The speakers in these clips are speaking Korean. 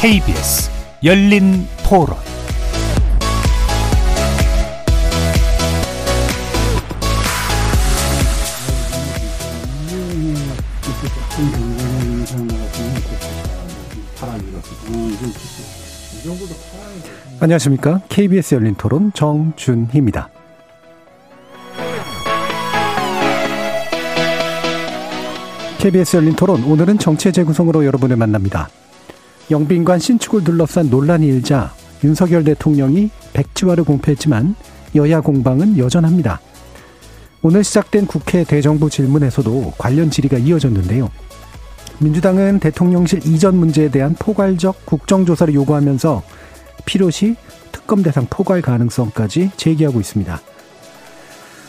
KBS 열린 토론 안녕하십니까. KBS 열린 토론 정준희입니다. KBS 열린 토론 오늘은 정체 재구성으로 여러분을 만납니다. 영빈관 신축을 둘러싼 논란이 일자 윤석열 대통령이 백지화를 공표했지만 여야 공방은 여전합니다. 오늘 시작된 국회 대정부 질문에서도 관련 질의가 이어졌는데요. 민주당은 대통령실 이전 문제에 대한 포괄적 국정조사를 요구하면서 필요시 특검 대상 포괄 가능성까지 제기하고 있습니다.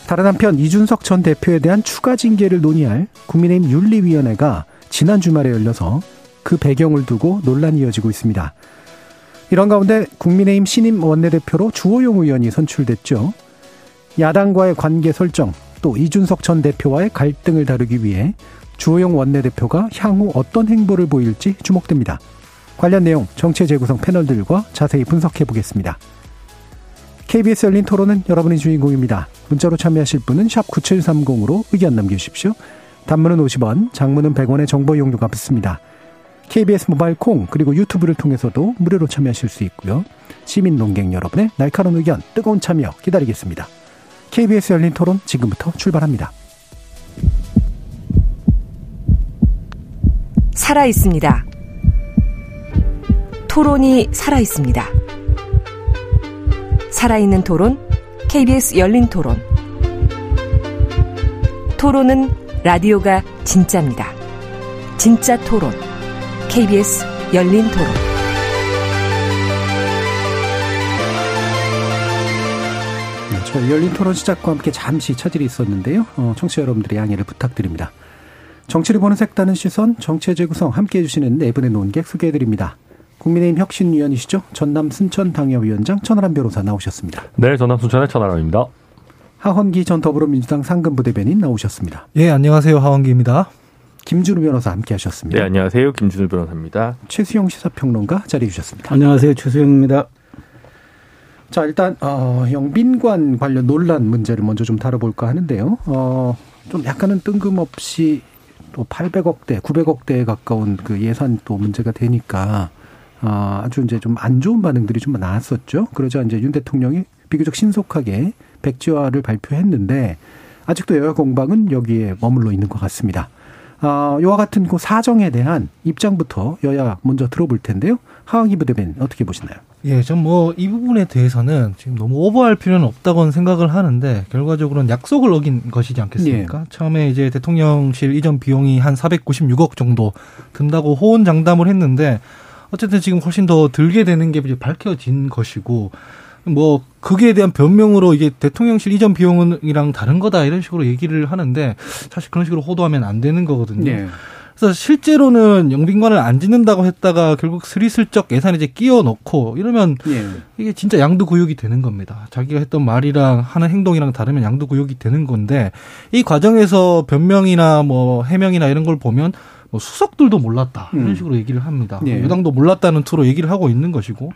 다른 한편 이준석 전 대표에 대한 추가 징계를 논의할 국민의힘 윤리위원회가 지난 주말에 열려서 그 배경을 두고 논란이 이어지고 있습니다. 이런 가운데 국민의힘 신임 원내대표로 주호영 의원이 선출됐죠. 야당과의 관계 설정 또 이준석 전 대표와의 갈등을 다루기 위해 주호영 원내대표가 향후 어떤 행보를 보일지 주목됩니다. 관련 내용 정체 재구성 패널들과 자세히 분석해 보겠습니다. KBS 열린 토론은 여러분의 주인공입니다. 문자로 참여하실 분은 9730으로 의견 남겨주십시오. 단문은 50원, 장문은 100원의 정보 용료가 붙습니다. KBS 모바일 콩 그리고 유튜브를 통해서도 무료로 참여하실 수 있고요. 시민 농객 여러분의 날카로운 의견, 뜨거운 참여 기다리겠습니다. KBS 열린 토론 지금부터 출발합니다. 살아 있습니다. 토론이 살아 있습니다. 살아있는 토론, KBS 열린 토론. 토론은 라디오가 진짜입니다. 진짜 토론, KBS 열린 토론. 네, 저희 열린 토론 시작과 함께 잠시 차질이 있었는데요. 어, 청취자 여러분들의 양해를 부탁드립니다. 정치를 보는 색다른 시선, 정치의 재구성 함께 해주시는 네 분의 논객 소개해드립니다. 국민의힘 혁신위원이시죠. 전남 순천 당협위원장 천하람 변호사 나오셨습니다. 네, 전남 순천의 천하람입니다. 하헌기 전 더불어민주당 상근부대변인 나오셨습니다. 예, 안녕하세요. 하헌기입니다. 김준우 변호사 함께 하셨습니다. 네, 안녕하세요. 김준우 변호사입니다. 최수영 시사평론가 자리해 주셨습니다. 안녕하세요. 최수영입니다. 자, 일단 어, 영빈관 관련 논란 문제를 먼저 좀 다뤄볼까 하는데요. 어, 좀 약간은 뜬금없이 또 800억대, 900억대에 가까운 그 예산 또 문제가 되니까 아, 아주 이제 좀 안 좋은 반응들이 좀 나왔었죠. 그러자 이제 윤 대통령이 비교적 신속하게 백지화를 발표했는데 아직도 여야 공방은 여기에 머물러 있는 것 같습니다. 아, 이와 같은 그 사정에 대한 입장부터 여야 먼저 들어볼 텐데요. 하왕희 부대변인 어떻게 보시나요? 예, 전 뭐 이 부분에 대해서는 지금 너무 오버할 필요는 없다고는 생각을 하는데 결과적으로는 약속을 어긴 것이지 않겠습니까? 예. 처음에 이제 대통령실 이전 비용이 한 496억 정도 든다고 호언장담을 했는데 어쨌든 지금 훨씬 더 들게 되는 게 밝혀진 것이고 뭐 거기에 대한 변명으로 이게 대통령실 이전 비용이랑 다른 거다 이런 식으로 얘기를 하는데 사실 그런 식으로 호도하면 안 되는 거거든요. 네. 그래서 실제로는 영빈관을 안 짓는다고 했다가 결국 스리슬쩍 예산에 이제 끼워 넣고 이러면 네. 이게 진짜 양도구역이 되는 겁니다. 자기가 했던 말이랑 하는 행동이랑 다르면 양도구역이 되는 건데 이 과정에서 변명이나 뭐 해명이나 이런 걸 보면 뭐 수석들도 몰랐다 이런 음. 식으로 얘기를 합니다. 네. 여당도 몰랐다는 투로 얘기를 하고 있는 것이고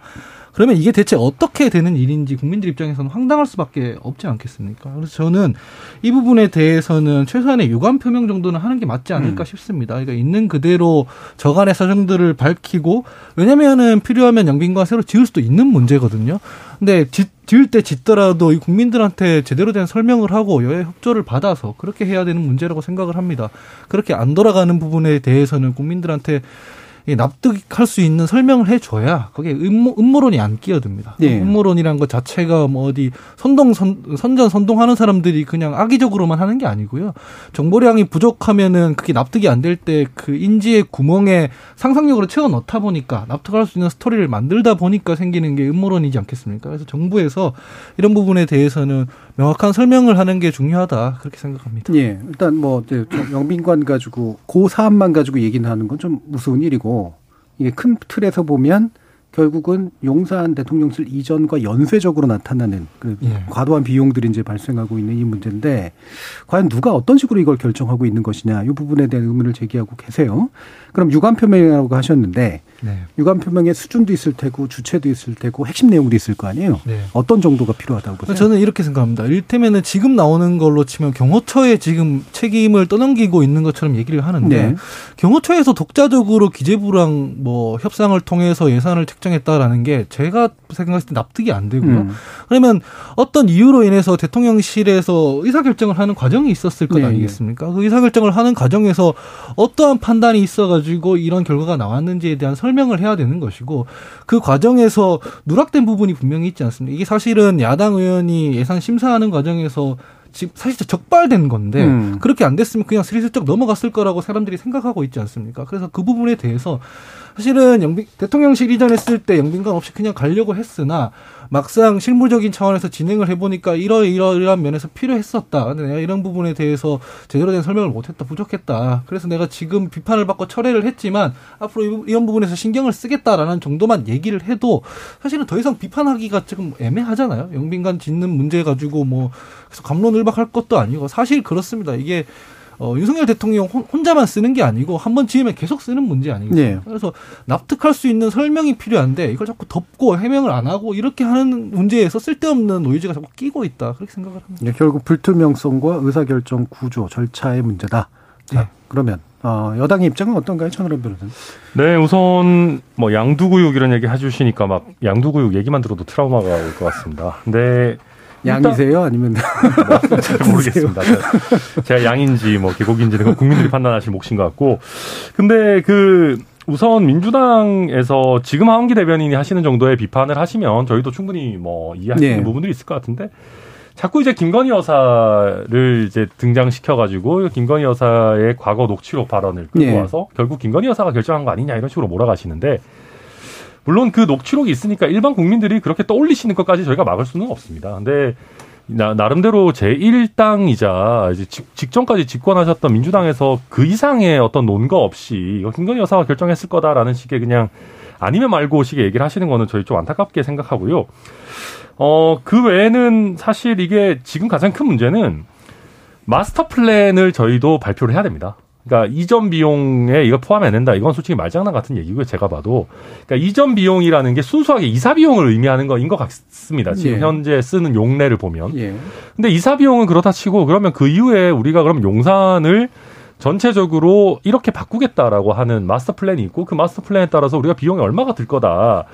그러면 이게 대체 어떻게 되는 일인지 국민들 입장에서는 황당할 수밖에 없지 않겠습니까? 그래서 저는 이 부분에 대해서는 최소한의 유감 표명 정도는 하는 게 맞지 않을까 음. 싶습니다. 그러니까 있는 그대로 저간의 사정들을 밝히고 왜냐면은 필요하면 영빈관 새로 지을 수도 있는 문제거든요. 근데 짓, 지을 때 짓더라도 이 국민들한테 제대로 된 설명을 하고 여의 협조를 받아서 그렇게 해야 되는 문제라고 생각을 합니다. 그렇게 안 돌아가는 부분에 대해서는 국민들한테 납득할 수 있는 설명을 해줘야 거기에 음모, 음모론이 안 끼어듭니다. 네. 음모론이란 것 자체가 뭐 어디 선동 선, 선전 선동하는 사람들이 그냥 악의적으로만 하는 게 아니고요. 정보량이 부족하면은 그게 납득이 안 될 때 그 인지의 구멍에 상상력으로 채워 넣다 보니까 납득할 수 있는 스토리를 만들다 보니까 생기는 게 음모론이지 않겠습니까? 그래서 정부에서 이런 부분에 대해서는 명확한 설명을 하는 게 중요하다 그렇게 생각합니다. 예, 일단 뭐 영빈관 가지고 고 사안만 가지고 얘기는 하는 건 좀 무서운 일이고 이게 큰 틀에서 보면 결국은 용산 대통령실 이전과 연쇄적으로 나타나는 그 예. 과도한 비용들이 이제 발생하고 있는 이 문제인데 과연 누가 어떤 식으로 이걸 결정하고 있는 것이냐 이 부분에 대한 의문을 제기하고 계세요. 그럼 유감 표명이라고 하셨는데 네. 유감 표명의 수준도 있을 테고 주체도 있을 테고 핵심 내용도 있을 거 아니에요. 네. 어떤 정도가 필요하다고 보세요? 저는 이렇게 생각합니다. 일테면은 지금 나오는 걸로 치면 경호처에 지금 책임을 떠넘기고 있는 것처럼 얘기를 하는데 네. 경호처에서 독자적으로 기재부랑 뭐 협상을 통해서 예산을 책정했다라는 게 제가 생각했을 때 납득이 안 되고요. 음. 그러면 어떤 이유로 인해서 대통령실에서 의사결정을 하는 과정이 있었을 것 네. 아니겠습니까? 그 의사결정을 하는 과정에서 어떠한 판단이 있어가지고 이런 결과가 나왔는지에 대한 설명 을 해야 되는 것이고 그 과정에서 누락된 부분이 분명히 있지 않습니까? 이게 사실은 야당 의원이 예산 심사하는 과정에서 지금 사실 적발된 건데 음. 그렇게 안 됐으면 그냥 스리슬쩍 넘어갔을 거라고 사람들이 생각하고 있지 않습니까? 그래서 그 부분에 대해서 사실은 영빈 대통령실 이전했을 때 영빈관 없이 그냥 가려고 했으나 막상 실무적인 차원에서 진행을 해보니까 이러이러이러한 면에서 필요했었다. 근데 내가 이런 부분에 대해서 제대로 된 설명을 못했다, 부족했다. 그래서 내가 지금 비판을 받고 철회를 했지만 앞으로 이런 부분에서 신경을 쓰겠다라는 정도만 얘기를 해도 사실은 더 이상 비판하기가 조금 애매하잖아요. 영빈관 짓는 문제 가지고 뭐 그래서 감론을박할 것도 아니고 사실 그렇습니다. 이게 어, 윤석열 대통령 혼자만 쓰는 게 아니고 한 번 지으면 계속 쓰는 문제 아니겠습니까? 네. 그래서 납득할 수 있는 설명이 필요한데 이걸 자꾸 덮고 해명을 안 하고 이렇게 하는 문제에서 쓸데없는 노이즈가 자꾸 끼고 있다 그렇게 생각을 합니다. 네, 결국 불투명성과 의사결정 구조 절차의 문제다. 자, 네. 그러면 어, 여당의 입장은 어떤가요, 천하람 변호사님? 네, 우선 뭐 양두구육 이런 얘기 해주시니까 막 양두구육 얘기만 들어도 트라우마가 올 것 같습니다. 근데 양이세요? 아니면 뭐, 잘 모르겠습니다. 제가 양인지 뭐 계곡인지는 국민들이 판단하실 몫인 것 같고, 근데 그 우선 민주당에서 지금 하원기 대변인이 하시는 정도의 비판을 하시면 저희도 충분히 뭐 이해할 수 있는 네. 부분들이 있을 것 같은데 자꾸 이제 김건희 여사를 이제 등장시켜가지고 김건희 여사의 과거 녹취록 발언을 끌고 네. 와서 결국 김건희 여사가 결정한 거 아니냐 이런 식으로 몰아가시는데 물론 그 녹취록이 있으니까 일반 국민들이 그렇게 떠올리시는 것까지 저희가 막을 수는 없습니다. 근데 나, 나름대로 제1당이자 이제 직, 전까지 집권하셨던 민주당에서 그 이상의 어떤 논거 없이 이거 김건희 여사가 결정했을 거다라는 식의 그냥 아니면 말고 식의 얘기를 하시는 거는 저희 좀 안타깝게 생각하고요. 어, 그 외에는 사실 이게 지금 가장 큰 문제는 마스터 플랜을 저희도 발표를 해야 됩니다. 그러니까 이전 비용에 이거 포함 안 된다. 이건 솔직히 말장난 같은 얘기고요. 제가 봐도. 그러니까 이전 비용이라는 게 순수하게 이사 비용을 의미하는 거인 것 같습니다. 지금 예. 현재 쓰는 용례를 보면. 예. 근데 이사 비용은 그렇다 치고 그러면 그 이후에 우리가 그럼 용산을 전체적으로 이렇게 바꾸겠다라고 하는 마스터 플랜이 있고 그 마스터 플랜에 따라서 우리가 비용이 얼마가 들 거다.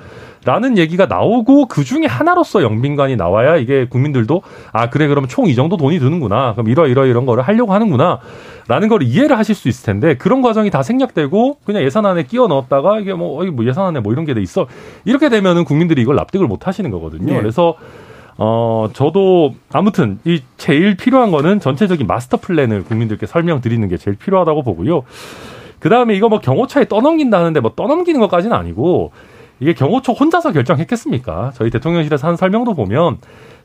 라는 얘기가 나오고 그 중에 하나로서 영빈관이 나와야 이게 국민들도 아 그래 그러면 총이 정도 돈이 드는구나 그럼 이러 이러 이런 거를 하려고 하는구나 라는 걸 이해를 하실 수 있을 텐데 그런 과정이 다 생략되고 그냥 예산안에 끼워 넣었다가 이게 뭐, 뭐 예산안에 뭐 이런 게 돼 있어 이렇게 되면은 국민들이 이걸 납득을 못 하시는 거거든요. 네. 그래서 어, 저도 아무튼 이 제일 필요한 거는 전체적인 마스터 플랜을 국민들께 설명드리는 게 제일 필요하다고 보고요. 그 다음에 이거 뭐 경호처에 떠넘긴다는데 뭐 떠넘기는 것까지는 아니고 이게 경호처 혼자서 결정했겠습니까? 저희 대통령실에서 한 설명도 보면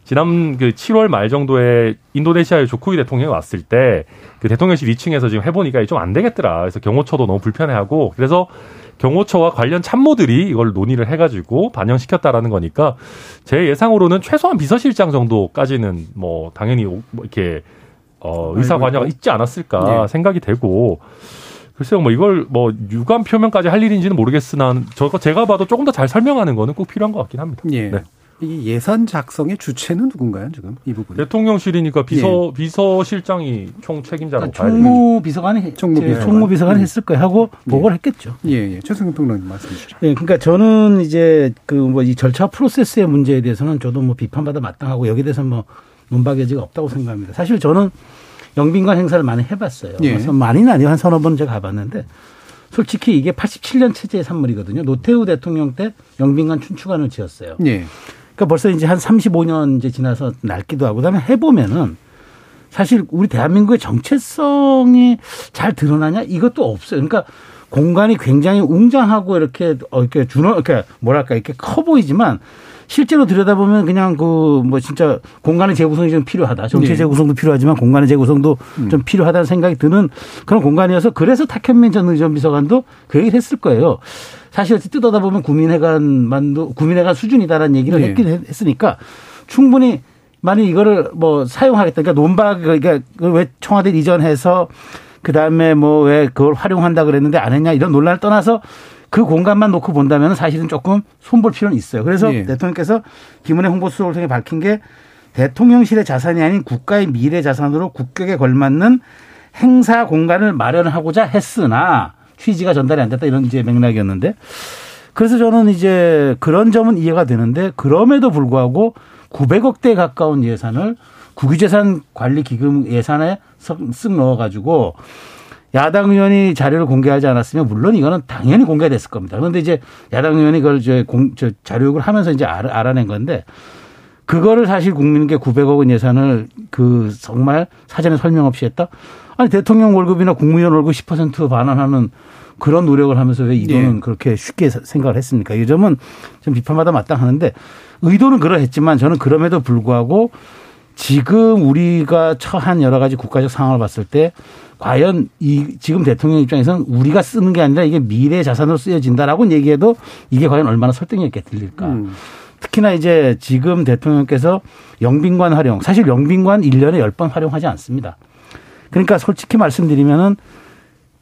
지난 그 7월 말 정도에 인도네시아의 조코이 대통령이 왔을 때 그 대통령실 2층에서 지금 해보니까 좀 안 되겠더라. 그래서 경호처도 너무 불편해하고 그래서 경호처와 관련 참모들이 이걸 논의를 해가지고 반영시켰다라는 거니까 제 예상으로는 최소한 비서실장 정도까지는 뭐 당연히 뭐 이렇게 어 의사 관여가 있지 않았을까 네. 생각이 되고 글쎄요, 뭐 이걸 뭐 유감 표명까지 할 일인지는 모르겠으나 저거 제가 봐도 조금 더 잘 설명하는 거는 꼭 필요한 것 같긴 합니다. 예. 네. 이 예산 작성의 주체는 누군가요, 지금 이 부분? 대통령실이니까 비서 예. 비서실장이 총 책임자라고 그러니까 총무 비서관이 총무 비서관 총무 비서관이 예. 했을 거예요 하고 예. 보고를 했겠죠. 예, 예. 최승현 평론님 말씀 주시죠. 예, 그러니까 저는 이제 그 뭐 이 절차 프로세스의 문제에 대해서는 저도 뭐 비판받아 마땅하고 여기에 대해서 뭐 논박의 여지가 없다고 생각합니다. 사실 저는 영빈관 행사를 많이 해봤어요. 예. 그래서 많이는 아니고 한 서너 번 제가 가봤는데 솔직히 이게 87년 체제의 산물이거든요. 노태우 대통령 때 영빈관 춘추관을 지었어요. 예. 그러니까 벌써 이제 한 35년 이제 지나서 낡기도 하고 그다음에 해보면은 사실 우리 대한민국의 정체성이 잘 드러나냐 이것도 없어요. 그러니까 공간이 굉장히 웅장하고 이렇게 어 이렇게 준어 이렇게 뭐랄까 이렇게 커 보이지만 실제로 들여다보면 그냥 그 뭐 진짜 공간의 재구성이 좀 필요하다. 정체 네. 재구성도 필요하지만 공간의 재구성도 음. 좀 필요하다는 생각이 드는 그런 공간이어서 그래서 탁현민 전 의전 비서관도 그 얘기를 했을 거예요. 사실 뜯어다 보면 구민회관만도 구민회관 수준이다라는 얘기를 네. 했긴 했으니까 충분히 만약 이거를 뭐 사용하겠다. 그러니까 논박 그러니까 왜 청와대 이전해서 그 다음에 뭐 왜 그걸 활용한다 그랬는데 안 했냐 이런 논란을 떠나서 그 공간만 놓고 본다면 사실은 조금 손볼 필요는 있어요. 그래서 예. 대통령께서 김은혜 홍보수석을 통해 밝힌 게 대통령실의 자산이 아닌 국가의 미래 자산으로 국격에 걸맞는 행사 공간을 마련하고자 했으나 취지가 전달이 안 됐다 이런 이제 맥락이었는데 그래서 저는 이제 그런 점은 이해가 되는데 그럼에도 불구하고 900억 대 가까운 예산을 국유재산 관리 기금 예산에 쓱 넣어가지고 야당 의원이 자료를 공개하지 않았으면 물론 이거는 당연히 공개됐을 겁니다. 그런데 이제 야당 의원이 그걸 저, 공, 저 자료 요구를 하면서 이제 알아낸 건데 그거를 사실 국민께 900억 원 예산을 그 정말 사전에 설명 없이 했다? 아니 대통령 월급이나 국무위원 월급 10% 반환하는 그런 노력을 하면서 왜 이거는 네. 그렇게 쉽게 생각을 했습니까? 이 점은 좀 비판마다 마땅하는데 의도는 그러했지만 저는 그럼에도 불구하고 지금 우리가 처한 여러 가지 국가적 상황을 봤을 때 과연 이 지금 대통령 입장에서는 우리가 쓰는 게 아니라 이게 미래 자산으로 쓰여진다라고 얘기해도 이게 과연 얼마나 설득력 있게 들릴까. 음. 특히나 이제 지금 대통령께서 영빈관 활용, 사실 영빈관 1년에 10번 활용하지 않습니다. 그러니까 솔직히 말씀드리면은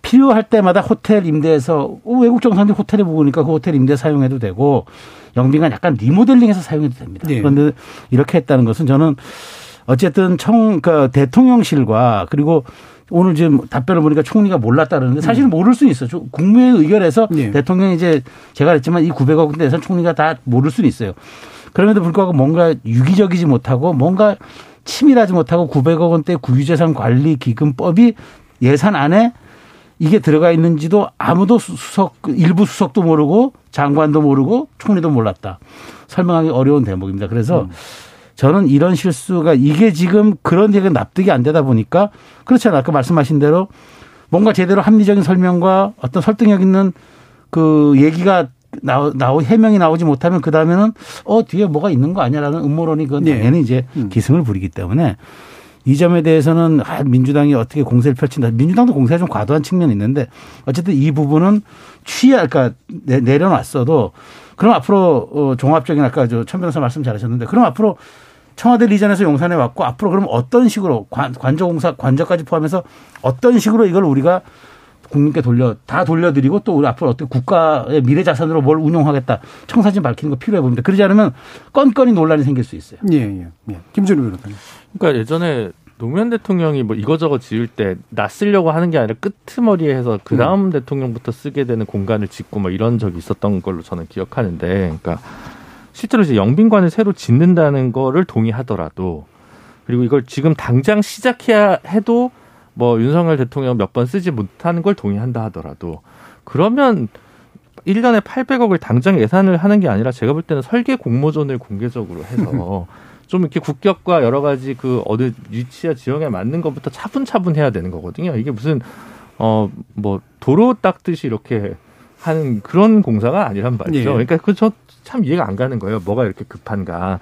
필요할 때마다 호텔 임대해서 어, 외국 정상들이 호텔에 묵으니까 그 호텔 임대 사용해도 되고 영빈관 약간 리모델링해서 사용해도 됩니다. 네. 그런데 이렇게 했다는 것은 저는 어쨌든 청, 그 대통령실과 그리고 오늘 지금 답변을 보니까 총리가 몰랐다 그러는데 사실 은 모를 수 있어요. 국무회의 의결에서 네. 대통령이 이제 제가 그랬지만 이 900억 대선 총리가 다 모를 수는 있어요. 그럼에도 불구하고 뭔가 유기적이지 못하고 뭔가 치밀하지 못하고 900억 원대 국유재산 관리 기금법이 예산 안에 이게 들어가 있는지도 아무도 수석 일부 수석도 모르고 장관도 모르고 총리도 몰랐다. 설명하기 어려운 대목입니다. 그래서 음. 저는 이런 실수가 이게 지금 그런 얘기가 납득이 안 되다 보니까 그렇잖아요. 아까 말씀하신 대로 뭔가 제대로 합리적인 설명과 어떤 설득력 있는 그 얘기가 나오, 나오 해명이 나오지 못하면 그 다음에는 어 뒤에 뭐가 있는 거 아니야라는 음모론이 그건 네. 당연히 이제 음. 기승을 부리기 때문에 이 점에 대해서는 아, 민주당이 어떻게 공세를 펼친다. 민주당도 공세가 좀 과도한 측면이 있는데 어쨌든 이 부분은 취할 그러니까 내려놨어도 그럼 앞으로 어, 종합적인 아까 저 천 변호사 말씀 잘하셨는데 그럼 앞으로 청와대 리전에서 용산에 왔고 앞으로 그럼 어떤 식으로 관, 관저공사 관저까지 포함해서 어떤 식으로 이걸 우리가 국민께 돌려 다 돌려드리고 또 우리 앞으로 어떻게 국가의 미래 자산으로 뭘 운용하겠다 청사진 밝히는 거 필요해 보입니다. 그러지 않으면 건건이 논란이 생길 수 있어요. 예, 예. 예. 김준우 변호사님. 그러니까 예전에 노무현 대통령이 뭐 이거저거 지을 때 나 쓰려고 하는 게 아니라 끄트머리에 해서 그 다음 음. 대통령부터 쓰게 되는 공간을 짓고 뭐 이런 적이 있었던 걸로 저는 기억하는데, 그러니까 실제로 이제 영빈관을 새로 짓는다는 거를 동의하더라도 그리고 이걸 지금 당장 시작해야 해도 뭐 윤석열 대통령 몇 번 쓰지 못하는 걸 동의한다 하더라도 그러면 1년에 800억을 당장 예산을 하는 게 아니라 제가 볼 때는 설계 공모전을 공개적으로 해서 좀 이렇게 국격과 여러 가지 그 어느 위치와 지형에 맞는 것부터 차분차분 해야 되는 거거든요. 이게 무슨 어 뭐 도로 닦듯이 이렇게 하는 그런 공사가 아니란 말이죠. 예. 그러니까 그저 참 이해가 안 가는 거예요. 뭐가 이렇게 급한가.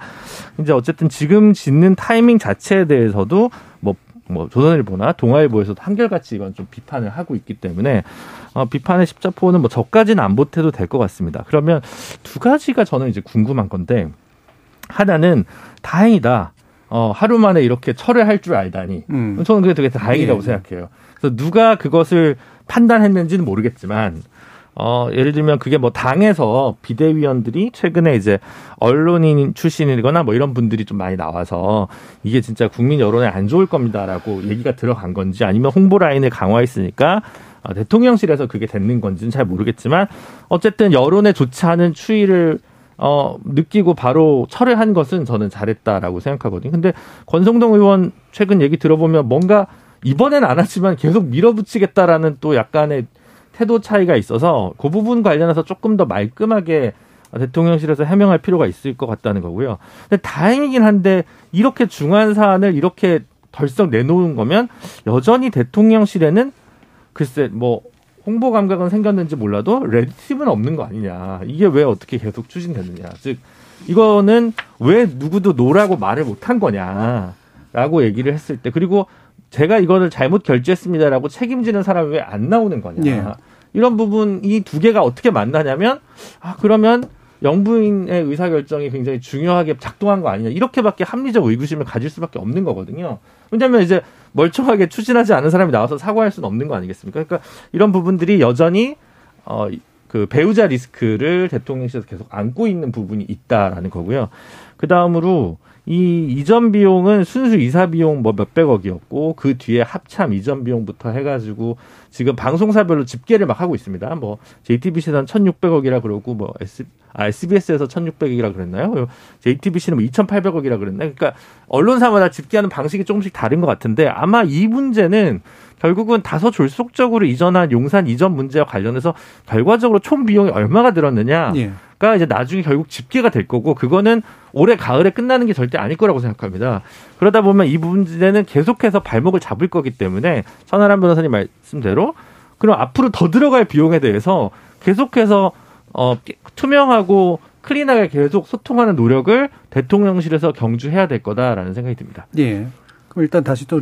이제 어쨌든 지금 짓는 타이밍 자체에 대해서도 뭐, 뭐 조선일보나 동아일보에서도 한결같이 이건 좀 비판을 하고 있기 때문에 어, 비판의 십자포는 뭐 저까지는 안 보태도 될 것 같습니다. 그러면 두 가지가 저는 이제 궁금한 건데 하나는 다행이다. 어, 하루 만에 이렇게 철회할 줄 알다니. 음. 저는 그게 되게 다행이라고 네. 생각해요. 그래서 누가 그것을 판단했는지는 모르겠지만 어, 예를 들면 그게 뭐 당에서 비대위원들이 최근에 이제 언론인 출신이거나 뭐 이런 분들이 좀 많이 나와서 이게 진짜 국민 여론에 안 좋을 겁니다라고 얘기가 들어간 건지 아니면 홍보 라인을 강화했으니까 어, 대통령실에서 그게 됐는 건지는 잘 모르겠지만 어쨌든 여론에 좋지 않은 추이를 어, 느끼고 바로 철회한 것은 저는 잘했다라고 생각하거든요. 근데 권성동 의원 최근 얘기 들어보면 뭔가 이번엔 안 하지만 계속 밀어붙이겠다라는 또 약간의 태도 차이가 있어서 그 부분 관련해서 조금 더 말끔하게 대통령실에서 해명할 필요가 있을 것 같다는 거고요. 근데 다행이긴 한데 이렇게 중요한 사안을 이렇게 덜썩 내놓은 거면 여전히 대통령실에는 글쎄 뭐 홍보 감각은 생겼는지 몰라도 narrative는 없는 거 아니냐. 이게 왜 어떻게 계속 추진되느냐. 즉 이거는 왜 누구도 노라고 말을 못한 거냐라고 얘기를 했을 때 그리고 제가 이거를 잘못 결제했습니다라고 책임지는 사람이 왜 안 나오는 거냐. 예. 이런 부분 이 두 개가 어떻게 만나냐면 아 그러면 영부인의 의사 결정이 굉장히 중요하게 작동한 거 아니냐 이렇게밖에 합리적 의구심을 가질 수밖에 없는 거거든요. 왜냐하면 이제 멀쩡하게 추진하지 않은 사람이 나와서 사과할 수는 없는 거 아니겠습니까? 그러니까 이런 부분들이 여전히 어 그 배우자 리스크를 대통령실에서 계속 안고 있는 부분이 있다라는 거고요. 그 다음으로 이 이전 비용은 순수 이사 비용 뭐 몇백억이었고 그 뒤에 합참 이전 비용부터 해가지고 지금 방송사별로 집계를 막 하고 있습니다. 뭐 JTBC에서는 1,600억이라 그러고 뭐 S, 아, SBS에서 1,600억이라 그랬나요? JTBC는 뭐 2,800억이라 그랬나요? 그러니까 언론사마다 집계하는 방식이 조금씩 다른 것 같은데 아마 이 문제는 결국은 다소 졸속적으로 이전한 용산 이전 문제와 관련해서 결과적으로 총 비용이 얼마가 들었느냐. 예. 가 이제 나중에 결국 집계가 될 거고 그거는 올해 가을에 끝나는 게 절대 아닐 거라고 생각합니다. 그러다 보면 이 문제는 계속해서 발목을 잡을 거기 때문에 천하람 변호사님 말씀대로 그럼 앞으로 더 들어갈 비용에 대해서 계속해서 어 투명하고 클린하게 계속 소통하는 노력을 대통령실에서 경주해야 될 거다라는 생각이 듭니다. 예. 그럼 일단 다시 또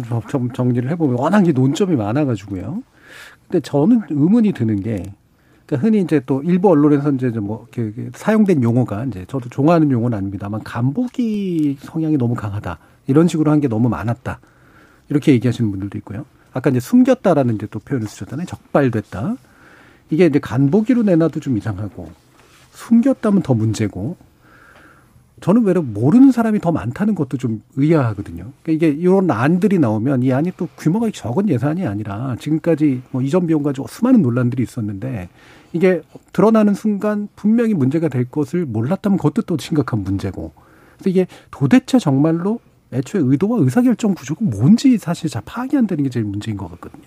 정리를 해보면 워낙 이 논점이 많아가지고요. 근데 저는 의문이 드는 게 그러니까 흔히 이제 또 일부 언론에서 이제 뭐 사용된 용어가 이제 저도 좋아하는 용어는 아닙니다만 간보기 성향이 너무 강하다 이런 식으로 한 게 너무 많았다 이렇게 얘기하시는 분들도 있고요. 아까 이제 숨겼다라는 이제 또 표현을 쓰셨잖아요. 적발됐다. 이게 이제 간보기로 내놔도 좀 이상하고 숨겼다면 더 문제고 저는 외로 모르는 사람이 더 많다는 것도 좀 의아하거든요. 그러니까 이게 이런 안들이 나오면 이 안이 또 규모가 적은 예산이 아니라 지금까지 뭐 이전 비용 가지고 수많은 논란들이 있었는데 이게 드러나는 순간 분명히 문제가 될 것을 몰랐다면 그것도 또 심각한 문제고. 그래서 이게 도대체 정말로 애초에 의도와 의사결정 구조가 뭔지 사실 잘 파악이 안 되는 게 제일 문제인 것 같거든요.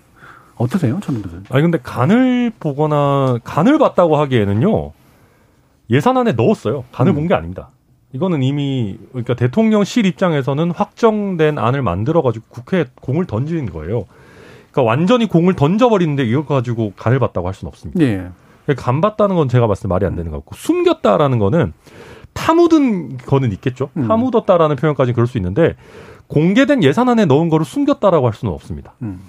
어떠세요, 저는 무슨? 아니 근데 간을 보거나 간을 봤다고 하기에는요 예산안에 넣었어요. 간을 음. 본게 아닙니다. 이거는 이미 그러니까 대통령실 입장에서는 확정된 안을 만들어 가지고 국회에 공을 던지는 거예요. 그러니까 완전히 공을 던져버리는데 이걸 가지고 간을 봤다고 할 수는 없습니다. 예. 간 봤다는 건 제가 봤을 때 말이 안 되는 것 같고 숨겼다라는 거는 파묻은 거는 있겠죠. 음. 파묻었다라는 표현까지 그럴 수 있는데 공개된 예산안에 넣은 거를 숨겼다라고 할 수는 없습니다. 음.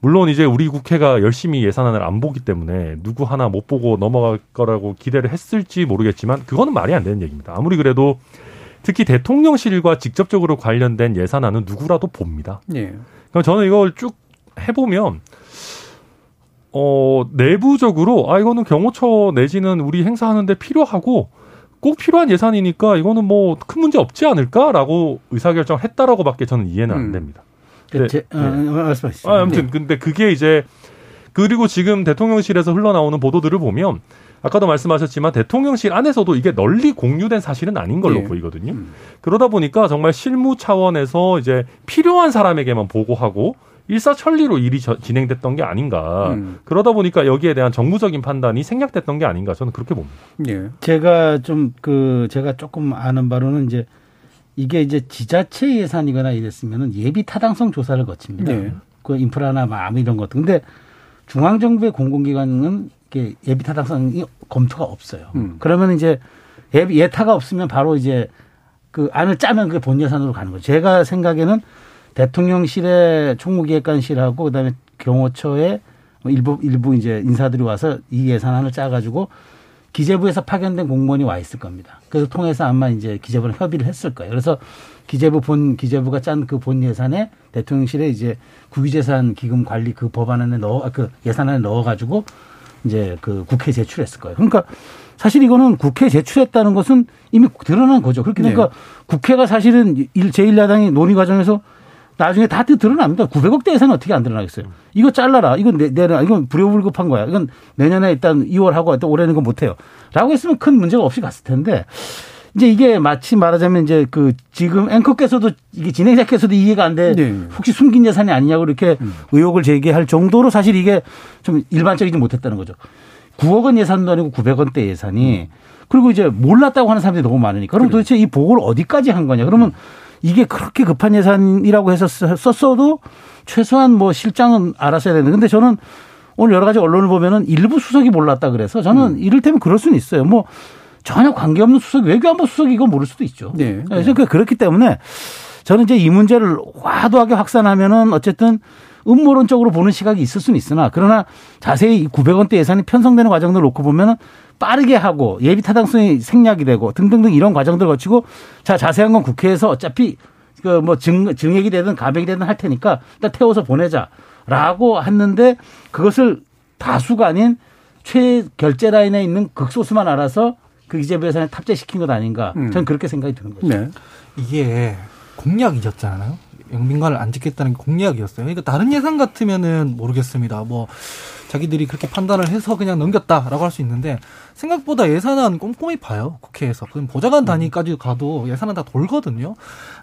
물론 이제 우리 국회가 열심히 예산안을 안 보기 때문에 누구 하나 못 보고 넘어갈 거라고 기대를 했을지 모르겠지만 그거는 말이 안 되는 얘기입니다. 아무리 그래도 특히 대통령실과 직접적으로 관련된 예산안은 누구라도 봅니다. 예. 그럼 저는 이걸 쭉 해보면 어 내부적으로 아 이거는 경호처 내지는 우리 행사하는데 필요하고 꼭 필요한 예산이니까 이거는 뭐 큰 문제 없지 않을까라고 의사결정을 했다라고밖에 저는 이해는 안 음. 됩니다. 네, 제, 네. 아, 아, 아무튼 네. 근데 그게 이제 그리고 지금 대통령실에서 흘러나오는 보도들을 보면 아까도 말씀하셨지만 대통령실 안에서도 이게 널리 공유된 사실은 아닌 걸로 네. 보이거든요. 음. 그러다 보니까 정말 실무 차원에서 이제 필요한 사람에게만 보고하고 일사천리로 일이 저, 진행됐던 게 아닌가. 음. 그러다 보니까 여기에 대한 정무적인 판단이 생략됐던 게 아닌가. 저는 그렇게 봅니다. 예. 제가 좀 그 제가 조금 아는 바로는 이제 이게 이제 지자체 예산이거나 이랬으면은 예비 타당성 조사를 거칩니다. 네. 그 인프라나 마음 이런 것도. 근데 중앙 정부의 공공기관은 이게 예비 타당성이 검토가 없어요. 음. 그러면 이제 예비 예타가 없으면 바로 이제 그 안을 짜면 그게 본 예산으로 가는 거죠. 제가 생각에는 대통령실의 총무기획관실하고 그다음에 경호처에 뭐 일부 일부 이제 인사들이 와서 이 예산안을 짜가지고 기재부에서 파견된 공무원이 와 있을 겁니다. 그래서 통해서 아마 이제 기재부랑 협의를 했을 거예요. 그래서 기재부 본 기재부가 짠 그 본 예산에 대통령실에 이제 국유재산 기금 관리 그 법안에 넣어 그 예산안에 넣어가지고 이제 그 국회에 제출했을 거예요. 그러니까 사실 이거는 국회에 제출했다는 것은 이미 드러난 거죠. 그렇게 되니까 네. 국회가 사실은 제1야당이 논의 과정에서 나중에 다 드러납니다. 900억대 예산은 어떻게 안 드러나겠어요? 이거 잘라라. 이건 내, 내라. 이건 불효불급한 거야. 이건 내년에 일단 2월 하고 또 올해는 그건 못해요. 라고 했으면 큰 문제가 없이 갔을 텐데 이제 이게 마치 말하자면 이제 그 지금 앵커께서도 이게 진행자께서도 이해가 안 돼. 네. 혹시 숨긴 예산이 아니냐고 이렇게 음. 의혹을 제기할 정도로 사실 이게 좀 일반적이지 못했다는 거죠. 9억 원 예산도 아니고 900원대 예산이 음. 그리고 이제 몰랐다고 하는 사람들이 너무 많으니까 그럼 그래. 도대체 이 보고를 어디까지 한 거냐? 그러면 음. 이게 그렇게 급한 예산이라고 해서 썼어도 최소한 뭐 실장은 알았어야 되는데 근데 저는 오늘 여러 가지 언론을 보면은 일부 수석이 몰랐다 그래서 저는 음. 이를테면 그럴 수는 있어요. 뭐 전혀 관계없는 수석 외교안보 수석이 이거 모를 수도 있죠. 네. 그래서 네. 그렇기 때문에 저는 이제 이 문제를 과도하게 확산하면은 어쨌든 음모론적으로 보는 시각이 있을 수는 있으나 그러나 자세히 900원대 예산이 편성되는 과정을 놓고 보면은 빠르게 하고 예비 타당성이 생략이 되고 등등등 이런 과정들 거치고 자 자세한 건 국회에서 어차피 그 뭐 증, 증액이 되든 가백이 되든 할 테니까 일단 태워서 보내자라고 했는데 그것을 다수가 아닌 최결제 라인에 있는 극소수만 알아서 그 기재부 예산에 탑재시킨 것 아닌가. 음. 저는 그렇게 생각이 드는 거죠. 네. 이게 공약이었잖아요. 영빈관을 안 짓겠다는 게 공약이었어요. 그러니까 다른 예산 같으면은 모르겠습니다. 뭐 자기들이 그렇게 판단을 해서 그냥 넘겼다라고 할 수 있는데 생각보다 예산안 꼼꼼히 봐요 국회에서. 그럼 보좌관 단위까지 가도 예산안 다 돌거든요.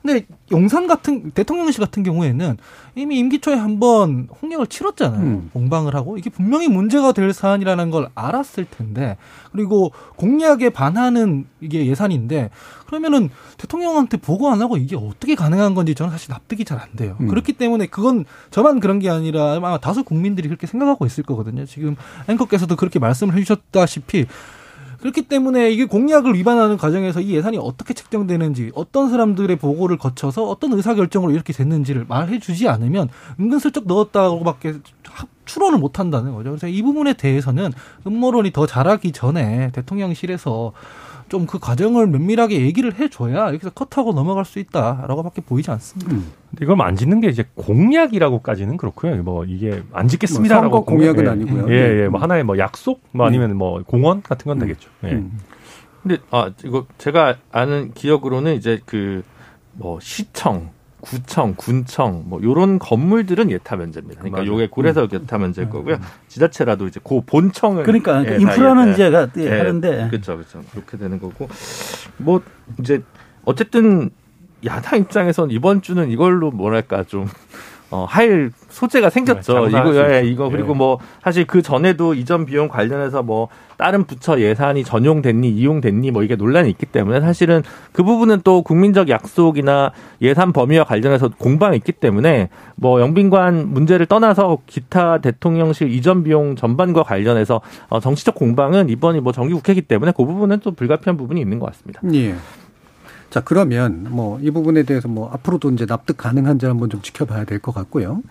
근데 용산 같은 대통령실 같은 경우에는 이미 임기 초에 한번 홍역을 치렀잖아요. 음. 공방을 하고 이게 분명히 문제가 될 사안이라는 걸 알았을 텐데 그리고 공약에 반하는 이게 예산인데 그러면은 대통령한테 보고 안 하고 이게 어떻게 가능한 건지 저는 사실 납득이 잘 안 돼요. 음. 그렇기 때문에 그건 저만 그런 게 아니라 아마 다수 국민들이 그렇게 생각하고 있을 거거든요. 지금 앵커께서도 그렇게 말씀을 해주셨다시피 그렇기 때문에 이게 공약을 위반하는 과정에서 이 예산이 어떻게 책정되는지 어떤 사람들의 보고를 거쳐서 어떤 의사결정으로 이렇게 됐는지를 말해 주지 않으면 은근슬쩍 넣었다고밖에 추론을 못 한다는 거죠. 그래서 이 부분에 대해서는 음모론이 더 자라기 전에 대통령실에서 좀 그 과정을 면밀하게 얘기를 해줘야 여기서 컷하고 넘어갈 수 있다라고밖에 보이지 않습니다. 음. 근데 이걸 안 짓는 게 이제 공약이라고까지는 그렇고요. 뭐 이게 안 짓겠습니다라고 뭐 공약은 공약, 아니고요. 예, 예, 예, 뭐 하나의 뭐 약속, 뭐 아니면 뭐 공원 같은 건 음. 되겠죠. 예. 음. 근데 아 이거 제가 아는 기억으로는 이제 그 뭐 시청 구청, 군청 뭐 요런 건물들은 예타 면제입니다. 그러니까 요게 고래서 음. 예타 면제일 음. 거고요. 지자체라도 이제 고 본청을 그러니까 예, 인프라 면제가 예, 하는데 그렇죠, 그렇죠. 그렇게 되는 거고 뭐 이제 어쨌든 야당 입장에선 이번 주는 이걸로 뭐랄까 좀 어, 할 소재가 생겼죠. 네, 이거, 예, 이거, 그리고 예. 뭐, 사실 그 전에도 이전 비용 관련해서 뭐, 다른 부처 예산이 전용됐니, 이용됐니, 뭐, 이게 논란이 있기 때문에 사실은 그 부분은 또 국민적 약속이나 예산 범위와 관련해서 공방이 있기 때문에 뭐, 영빈관 문제를 떠나서 기타 대통령실 이전 비용 전반과 관련해서 어, 정치적 공방은 이번이 뭐 정기국회이기 때문에 그 부분은 또 불가피한 부분이 있는 것 같습니다. 예. 자, 그러면 뭐 이 부분에 대해서 뭐 앞으로도 이제 납득 가능한지 한번 좀 지켜봐야 될 것 같고요.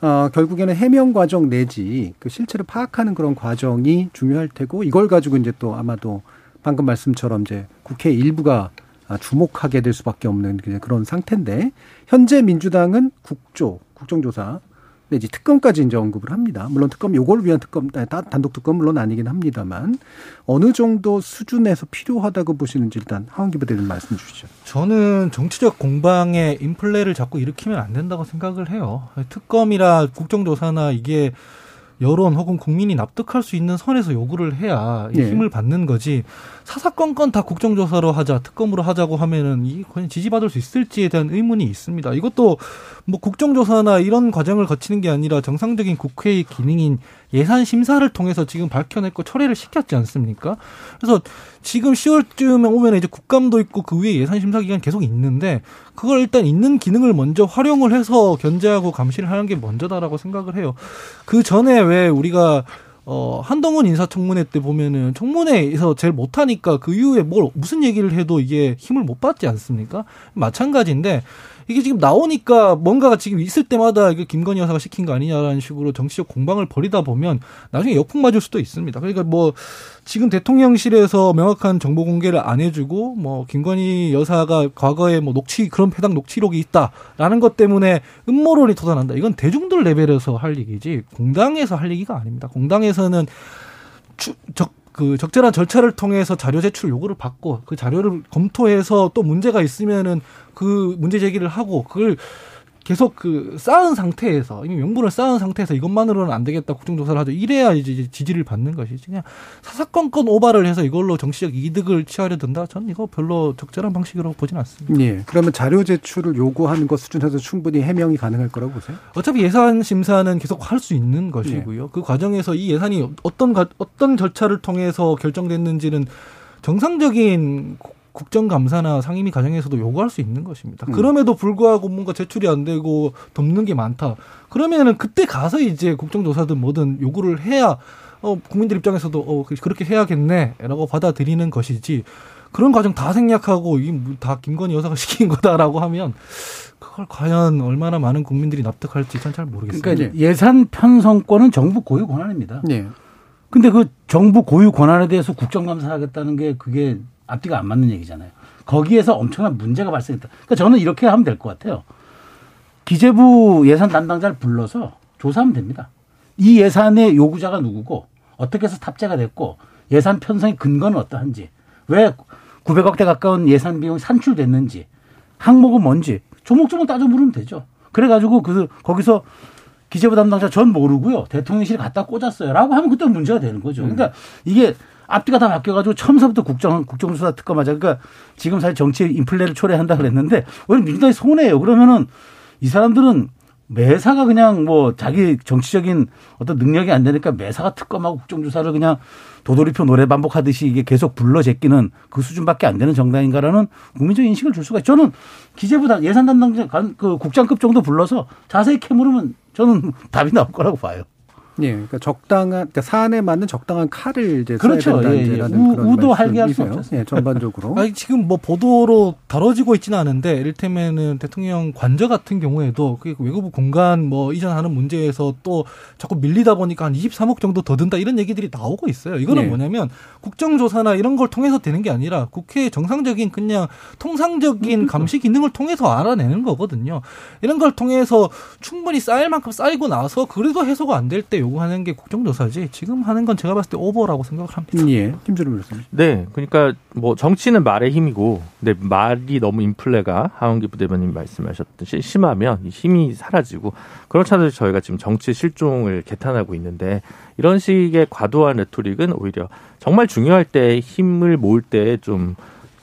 어, 결국에는 해명 과정 내지 그 실체를 파악하는 그런 과정이 중요할 테고 이걸 가지고 이제 또 아마도 방금 말씀처럼 이제 국회 일부가 주목하게 될 수밖에 없는 그런 상태인데 현재 민주당은 국조 국정조사 내지 특검까지 이제 언급을 합니다. 물론 특검 요걸 위한 특검 단독 특검 물론 아니긴 합니다만 어느 정도 수준에서 필요하다고 보시는지 일단 하원기 부대님 말씀 주시죠. 저는 정치적 공방에 인플레를 자꾸 일으키면 안 된다고 생각을 해요. 특검이라 국정조사나 이게 여론 혹은 국민이 납득할 수 있는 선에서 요구를 해야 네. 힘을 받는 거지 사사건건 다 국정조사로 하자 특검으로 하자고 하면은 이 과연 지지받을 수 있을지에 대한 의문이 있습니다. 이것도 뭐 국정조사나 이런 과정을 거치는 게 아니라 정상적인 국회의 기능인 예산 심사를 통해서 지금 밝혀냈고 철회를 시켰지 않습니까? 그래서 지금 10월쯤에 오면 이제 국감도 있고 그 위에 예산 심사 기간 계속 있는데 그걸 일단 있는 기능을 먼저 활용을 해서 견제하고 감시를 하는 게 먼저다라고 생각을 해요. 그 전에 왜 우리가 어, 한동훈 인사청문회 때 보면은 청문회에서 제일 못하니까 그 이후에 뭘 무슨 얘기를 해도 이게 힘을 못 받지 않습니까? 마찬가지인데 이게 지금 나오니까 뭔가가 지금 있을 때마다 이게 김건희 여사가 시킨 거 아니냐라는 식으로 정치적 공방을 벌이다 보면 나중에 역풍 맞을 수도 있습니다. 그러니까 뭐 지금 대통령실에서 명확한 정보 공개를 안 해주고 뭐 김건희 여사가 과거에 뭐 녹취 그런 해당 녹취록이 있다라는 것 때문에 음모론이 터져난다. 이건 대중들 레벨에서 할 얘기지 공당에서 할 얘기가 아닙니다. 공당에서는 주, 적, 그 적절한 절차를 통해서 자료 제출 요구를 받고 그 자료를 검토해서 또 문제가 있으면은 그 문제 제기를 하고 그걸 계속 그 쌓은 상태에서 이미 명분을 쌓은 상태에서 이것만으로는 안 되겠다 국정조사를 하죠. 이래야 이제 지지를 받는 것이지 그냥 사사건건 오바를 해서 이걸로 정치적 이득을 취하려 든다. 전 이거 별로 적절한 방식이라고 보진 않습니다. 예. 그러면 자료 제출을 요구하는 것 수준에서 충분히 해명이 가능할 거라고 보세요? 어차피 예산 심사는 계속 할 수 있는 것이고요. 예. 그 과정에서 이 예산이 어떤 어떤 절차를 통해서 결정됐는지는 정상적인 국정감사나 상임위 과정에서도 요구할 수 있는 것입니다. 음. 그럼에도 불구하고 뭔가 제출이 안 되고 덮는 게 많다. 그러면은 그때 가서 이제 국정조사든 뭐든 요구를 해야 어, 국민들 입장에서도 어, 그렇게 해야겠네라고 받아들이는 것이지 그런 과정 다 생략하고 이다 김건희 여사가 시킨 거다라고 하면 그걸 과연 얼마나 많은 국민들이 납득할지 전 잘 모르겠습니다. 그러니까 예산 편성권은 정부 고유 권한입니다. 네. 근데 그 정부 고유 권한에 대해서 국정감사하겠다는 게 그게 앞뒤가 안 맞는 얘기잖아요. 거기에서 엄청난 문제가 발생했다. 그러니까 저는 이렇게 하면 될 것 같아요. 기재부 예산 담당자를 불러서 조사하면 됩니다. 이 예산의 요구자가 누구고 어떻게 해서 탑재가 됐고 예산 편성의 근거는 어떠한지 왜 900억대 가까운 예산 비용이 산출됐는지 항목은 뭔지 조목조목 따져 물으면 되죠. 그래가지고 그 거기서 기재부 담당자 전 모르고요 대통령실 갖다 꽂았어요라고 하면 그때 문제가 되는 거죠. 그러니까 이게 앞뒤가 다 바뀌어가지고 처음서부터 국정 국정수사 특검하자. 그러니까 지금 사실 정치 인플레를 초래한다 그랬는데 오히려 민주당이 손해예요. 그러면은 이 사람들은 매사가 그냥 뭐 자기 정치적인 어떤 능력이 안 되니까 매사가 특검하고 국정조사를 그냥 도돌이표 노래 반복하듯이 이게 계속 불러 제끼는 그 수준밖에 안 되는 정당인가라는 국민적 인식을 줄 수가 있죠. 저는 기재부 예산 담당자 그 국장급 정도 불러서 자세히 캐물으면 저는 답이 나올 거라고 봐요. 예, 그러니까 적당한 그러니까 사안에 맞는 적당한 칼을 이제 그렇죠. 써야 된다는 예, 예. 우, 우도 할게 할수 없어요. 예, 전반적으로. 아니, 지금 뭐 보도로 다뤄지고 있지는 않은데 이를테면은 대통령 관저 같은 경우에도 그 외교부 공간 뭐 이전하는 문제에서 또 자꾸 밀리다 보니까 한 23억 정도 더 든다 이런 얘기들이 나오고 있어요. 이거는 예. 뭐냐면 국정조사나 이런 걸 통해서 되는 게 아니라 국회의 정상적인 그냥 통상적인 음. 감시 기능을 통해서 알아내는 거거든요. 이런 걸 통해서 충분히 쌓일 만큼 쌓이고 나서 그래도 해소가 안 될 때 요구하는 게 국정조사지 지금 하는 건 제가 봤을 때 오버라고 생각을 합니다. 예, 김준호 교수님. 네, 그러니까 뭐 정치는 말의 힘이고, 근데 말이 너무 인플레가 하원기 부대변인 말씀하셨듯이 심하면 힘이 사라지고 그렇지 않아도 저희가 지금 정치 실종을 개탄하고 있는데 이런 식의 과도한 레토릭은 오히려 정말 중요할 때 힘을 모을 때 좀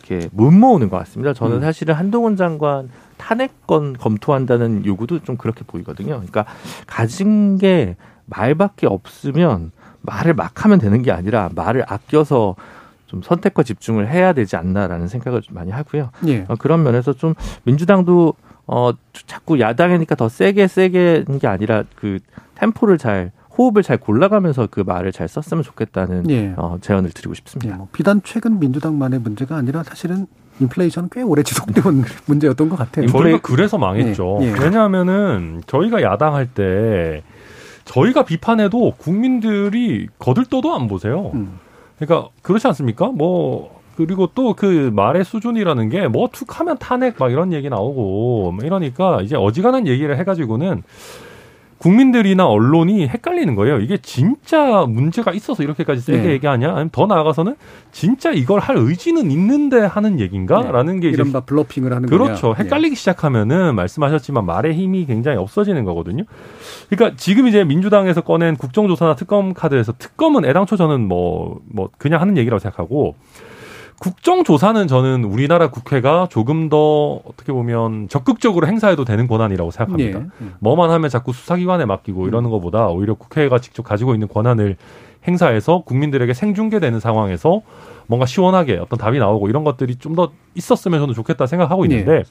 이렇게 못 모으는 것 같습니다. 저는 음. 사실은 한동훈 장관 탄핵건 검토한다는 요구도 좀 그렇게 보이거든요. 그러니까 가진 게 말밖에 없으면 말을 막 하면 되는 게 아니라 말을 아껴서 좀 선택과 집중을 해야 되지 않나라는 생각을 좀 많이 하고요. 예. 어, 그런 면에서 좀 민주당도 어 자꾸 야당이니까 더 세게 세게 한게 아니라 그 템포를 잘 호흡을 잘 골라가면서 그 말을 잘 썼으면 좋겠다는 예. 어, 제안을 드리고 싶습니다. 예, 뭐 비단 최근 민주당만의 문제가 아니라 사실은 인플레이션 꽤 오래 지속되온 문제였던 것 같아요. 저희가 그래서 망했죠. 예. 예. 왜냐하면은 저희가 야당할 때 저희가 비판해도 국민들이 거들떠도 안 보세요. 음. 그러니까 그렇지 않습니까? 뭐 그리고 또 그 말의 수준이라는 게 뭐 툭하면 탄핵 막 이런 얘기 나오고 뭐 이러니까 이제 어지간한 얘기를 해가지고는 국민들이나 언론이 헷갈리는 거예요. 이게 진짜 문제가 있어서 이렇게까지 세게 네. 얘기하냐? 아니면 더 나아가서는 진짜 이걸 할 의지는 있는데 하는 얘기인가?라는 네. 게 이른바 블러핑을 하는 그렇죠. 거냐. 헷갈리기 네. 시작하면은 말씀하셨지만 말의 힘이 굉장히 없어지는 거거든요. 그러니까 지금 이제 민주당에서 꺼낸 국정조사나 특검 카드에서 특검은 애당초 저는 뭐뭐 뭐 그냥 하는 얘기라고 생각하고 국정조사는 저는 우리나라 국회가 조금 더 어떻게 보면 적극적으로 행사해도 되는 권한이라고 생각합니다. 예. 뭐만 하면 자꾸 수사기관에 맡기고 이러는 것보다 오히려 국회가 직접 가지고 있는 권한을 행사해서 국민들에게 생중계되는 상황에서 뭔가 시원하게 어떤 답이 나오고 이런 것들이 좀 더 있었으면 저는 좋겠다 생각하고 있는데 예.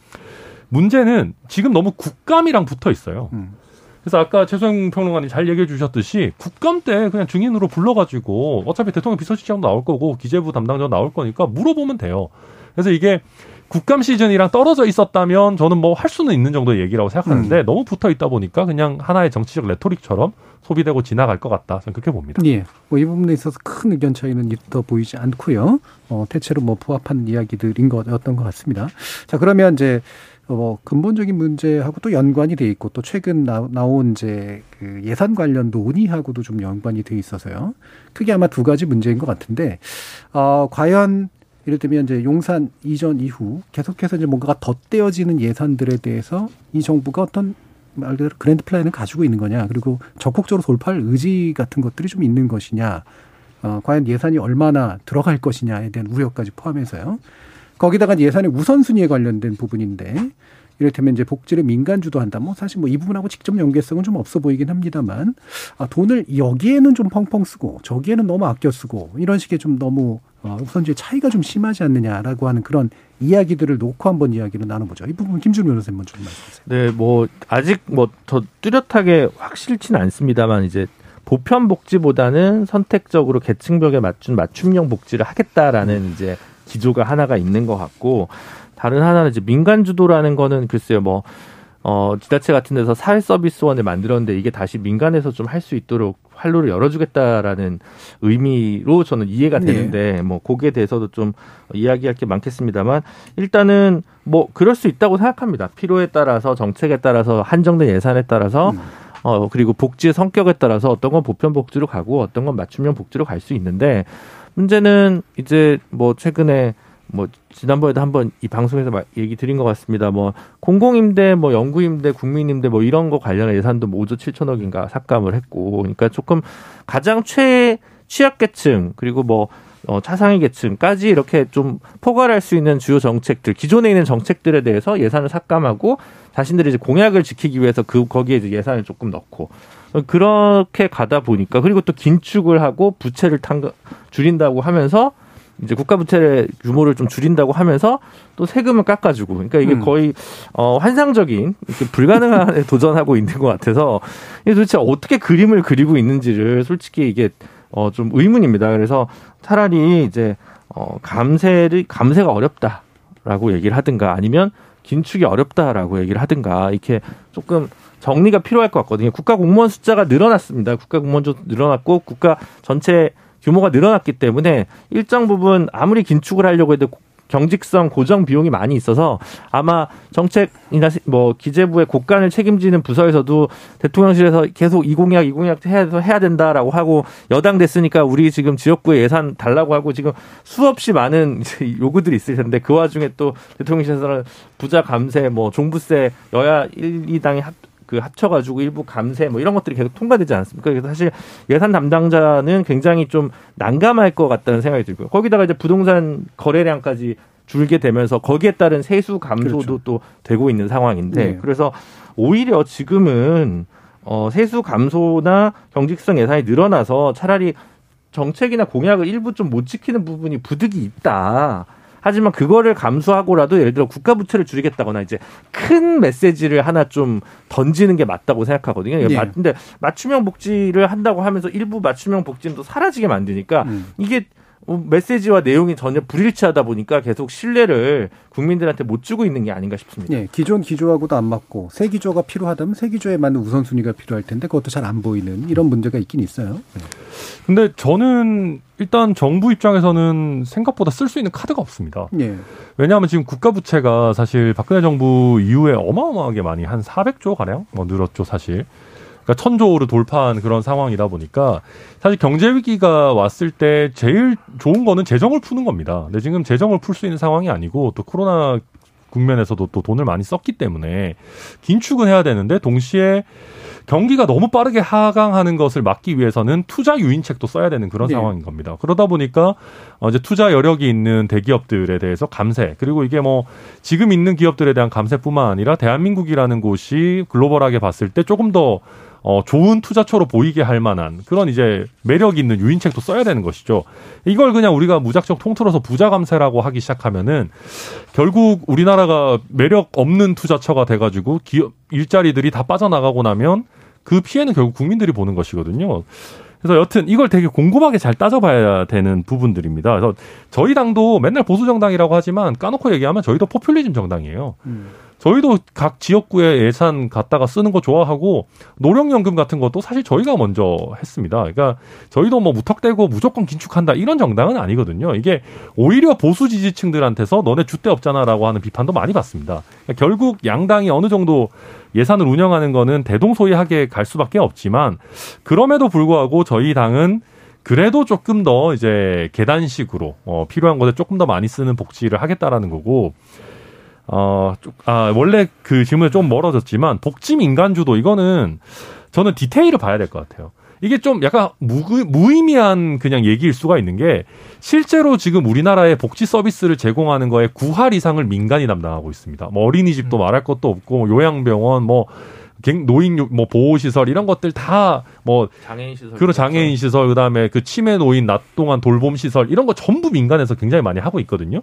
문제는 지금 너무 국감이랑 붙어 있어요. 음. 그래서 아까 최소영 평론가님 잘 얘기해 주셨듯이 국감 때 그냥 증인으로 불러가지고 어차피 대통령 비서실장도 나올 거고 기재부 담당자 나올 거니까 물어보면 돼요. 그래서 이게 국감 시즌이랑 떨어져 있었다면 저는 뭐 할 수는 있는 정도의 얘기라고 생각하는데 음. 너무 붙어 있다 보니까 그냥 하나의 정치적 레토릭처럼 소비되고 지나갈 것 같다. 저는 그렇게 봅니다. 예. 뭐이 부분에 있어서 큰 의견 차이는 있어 보이지 않고요. 어, 대체로 뭐 부합하는 이야기들인 것였던 것 같습니다. 자, 그러면 이제 뭐 근본적인 문제하고 또 연관이 돼 있고 또 최근 나, 나온 이제 그 예산 관련 논의하고도 좀 연관이 돼 있어서요. 크게 아마 두 가지 문제인 것 같은데 어 과연 예를 들면 이제 용산 이전 이후 계속해서 이제 뭔가가 덧대어지는 예산들에 대해서 이 정부가 어떤 말 그대로 그랜드 플랜을 가지고 있는 거냐 그리고 적극적으로 돌파할 의지 같은 것들이 좀 있는 것이냐 어, 과연 예산이 얼마나 들어갈 것이냐에 대한 우려까지 포함해서요. 거기다가 예산의 우선순위에 관련된 부분인데 이를테면 이제 복지를 민간 주도한다. 뭐 사실 뭐 이 부분하고 직접 연계성은 좀 없어 보이긴 합니다만 아, 돈을 여기에는 좀 펑펑 쓰고 저기에는 너무 아껴 쓰고 이런 식의 좀 너무 어, 우선주의 차이가 좀 심하지 않느냐라고 하는 그런 이야기들을 놓고 한번 이야기를 나눠보죠. 이 부분 김준우 변호사님 먼저 좀 말씀하세요. 네, 뭐 아직 뭐 더 뚜렷하게 확실치는 않습니다만 이제 보편 복지보다는 선택적으로 계층벽에 맞춘 맞춤형 복지를 하겠다라는 이제 기조가 하나가 있는 것 같고 다른 하나는 이제 민간 주도라는 거는 글쎄요 뭐 어, 지자체 같은 데서 사회 서비스원을 만들었는데 이게 다시 민간에서 좀 할 수 있도록 활로를 열어주겠다라는 의미로 저는 이해가 네. 되는데, 네. 뭐, 거기에 대해서도 좀 이야기할 게 많겠습니다만, 일단은 뭐, 그럴 수 있다고 생각합니다. 필요에 따라서, 정책에 따라서, 한정된 예산에 따라서, 음. 어 그리고 복지의 성격에 따라서 어떤 건 보편 복지로 가고 어떤 건 맞춤형 복지로 갈 수 있는데 문제는 이제 뭐 최근에 뭐 지난번에도 한번 이 방송에서 얘기 드린 것 같습니다. 뭐 공공임대, 뭐 영구임대, 국민임대 뭐 이런 거 관련한 예산도 뭐 5조 7천억인가 삭감을 했고, 그러니까 조금 가장 최 취약계층 그리고 뭐 어, 차상위 계층까지 이렇게 좀 포괄할 수 있는 주요 정책들, 기존에 있는 정책들에 대해서 예산을 삭감하고 자신들이 이제 공약을 지키기 위해서 그 거기에 이제 예산을 조금 넣고 그렇게 가다 보니까 그리고 또 긴축을 하고 부채를 탄 줄인다고 하면서 이제 국가 부채의 규모를 좀 줄인다고 하면서 또 세금을 깎아주고 그러니까 이게 음. 거의 어 환상적인 이렇게 불가능한 도전하고 있는 것 같아서 이게 도대체 어떻게 그림을 그리고 있는지를 솔직히 이게 어 좀 의문입니다. 그래서 차라리 이제 어 감세를 감세가 어렵다라고 얘기를 하든가 아니면 긴축이 어렵다라고 얘기를 하든가 이렇게 조금 정리가 필요할 것 같거든요. 국가 공무원 숫자가 늘어났습니다. 국가 공무원도 늘어났고 국가 전체 규모가 늘어났기 때문에 일정 부분 아무리 긴축을 하려고 해도 경직성 고정 비용이 많이 있어서 아마 정책이나 뭐 기재부의 곳간을 책임지는 부서에서도 대통령실에서 계속 이 공약 이 공약 해야 해야 된다라고 하고 여당 됐으니까 우리 지금 지역구에 예산 달라고 하고 지금 수없이 많은 요구들이 있을 텐데 그 와중에 또 대통령실에서는 부자 감세 뭐 종부세 여야 1, 2당이 합 그 합쳐가지고 일부 감세 뭐 이런 것들이 계속 통과되지 않습니까? 그래서 사실 예산 담당자는 굉장히 좀 난감할 것 같다는 생각이 들고요. 거기다가 이제 부동산 거래량까지 줄게 되면서 거기에 따른 세수 감소도 그렇죠. 또 되고 있는 상황인데 네. 그래서 오히려 지금은 어 세수 감소나 경직성 예산이 늘어나서 차라리 정책이나 공약을 일부 좀 못 지키는 부분이 부득이 있다. 하지만 그거를 감수하고라도 예를 들어 국가 부채를 줄이겠다거나 이제 큰 메시지를 하나 좀 던지는 게 맞다고 생각하거든요. 예. 근데 맞춤형 복지를 한다고 하면서 일부 맞춤형 복지는 또 사라지게 만드니까 음. 이게 어, 메시지와 내용이 전혀 불일치하다 보니까 계속 신뢰를 국민들한테 못 주고 있는 게 아닌가 싶습니다. 네, 기존 기조하고도 안 맞고 새 기조가 필요하다면 새 기조에 맞는 우선순위가 필요할 텐데 그것도 잘 안 보이는 이런 문제가 있긴 있어요. 네. 근데 저는 일단 정부 입장에서는 생각보다 쓸 수 있는 카드가 없습니다. 네. 왜냐하면 지금 국가 부채가 사실 박근혜 정부 이후에 어마어마하게 많이 한 400조 가량 뭐 늘었죠, 사실. 그러니까 천조를 돌파한 그런 상황이다 보니까 사실 경제 위기가 왔을 때 제일 좋은 거는 재정을 푸는 겁니다. 근데 지금 재정을 풀 수 있는 상황이 아니고 또 코로나 국면에서도 또 돈을 많이 썼기 때문에 긴축은 해야 되는데 동시에 경기가 너무 빠르게 하강하는 것을 막기 위해서는 투자 유인책도 써야 되는 그런 네. 상황인 겁니다. 그러다 보니까 어, 이제 투자 여력이 있는 대기업들에 대해서 감세 그리고 이게 뭐 지금 있는 기업들에 대한 감세뿐만 아니라 대한민국이라는 곳이 글로벌하게 봤을 때 조금 더 어, 좋은 투자처로 보이게 할 만한 그런 이제 매력 있는 유인책도 써야 되는 것이죠. 이걸 그냥 우리가 무작정 통틀어서 부자 감세라고 하기 시작하면은 결국 우리나라가 매력 없는 투자처가 돼가지고 기업 일자리들이 다 빠져나가고 나면 그 피해는 결국 국민들이 보는 것이거든요. 그래서 여튼 이걸 되게 곰곰하게 잘 따져봐야 되는 부분들입니다. 그래서 저희 당도 맨날 보수 정당이라고 하지만 까놓고 얘기하면 저희도 포퓰리즘 정당이에요. 음. 저희도 각 지역구에 예산 갖다가 쓰는 거 좋아하고 노령연금 같은 것도 사실 저희가 먼저 했습니다. 그러니까 저희도 뭐 무턱대고 무조건 긴축한다 이런 정당은 아니거든요. 이게 오히려 보수 지지층들한테서 너네 주대 없잖아라고 하는 비판도 많이 받습니다. 그러니까 결국 양당이 어느 정도 예산을 운영하는 거는 대동소이하게 갈 수밖에 없지만 그럼에도 불구하고 저희 당은 그래도 조금 더 이제 계단식으로 어, 필요한 것에 조금 더 많이 쓰는 복지를 하겠다라는 거고 어, 아, 원래 그 질문에 좀 멀어졌지만 복지 민간주도 이거는 저는 디테일을 봐야 될 것 같아요. 이게 좀 약간 무, 무의미한 그냥 얘기일 수가 있는 게 실제로 지금 우리나라의 복지 서비스를 제공하는 거에 9할 이상을 민간이 담당하고 있습니다. 뭐 어린이집도 음. 말할 것도 없고 뭐 요양병원 뭐 노인 뭐 보호 시설 이런 것들 다 뭐 장애인 시설 그런 장애인 시설 그다음에 그 치매 노인 낮 동안 돌봄 시설 이런 거 전부 민간에서 굉장히 많이 하고 있거든요.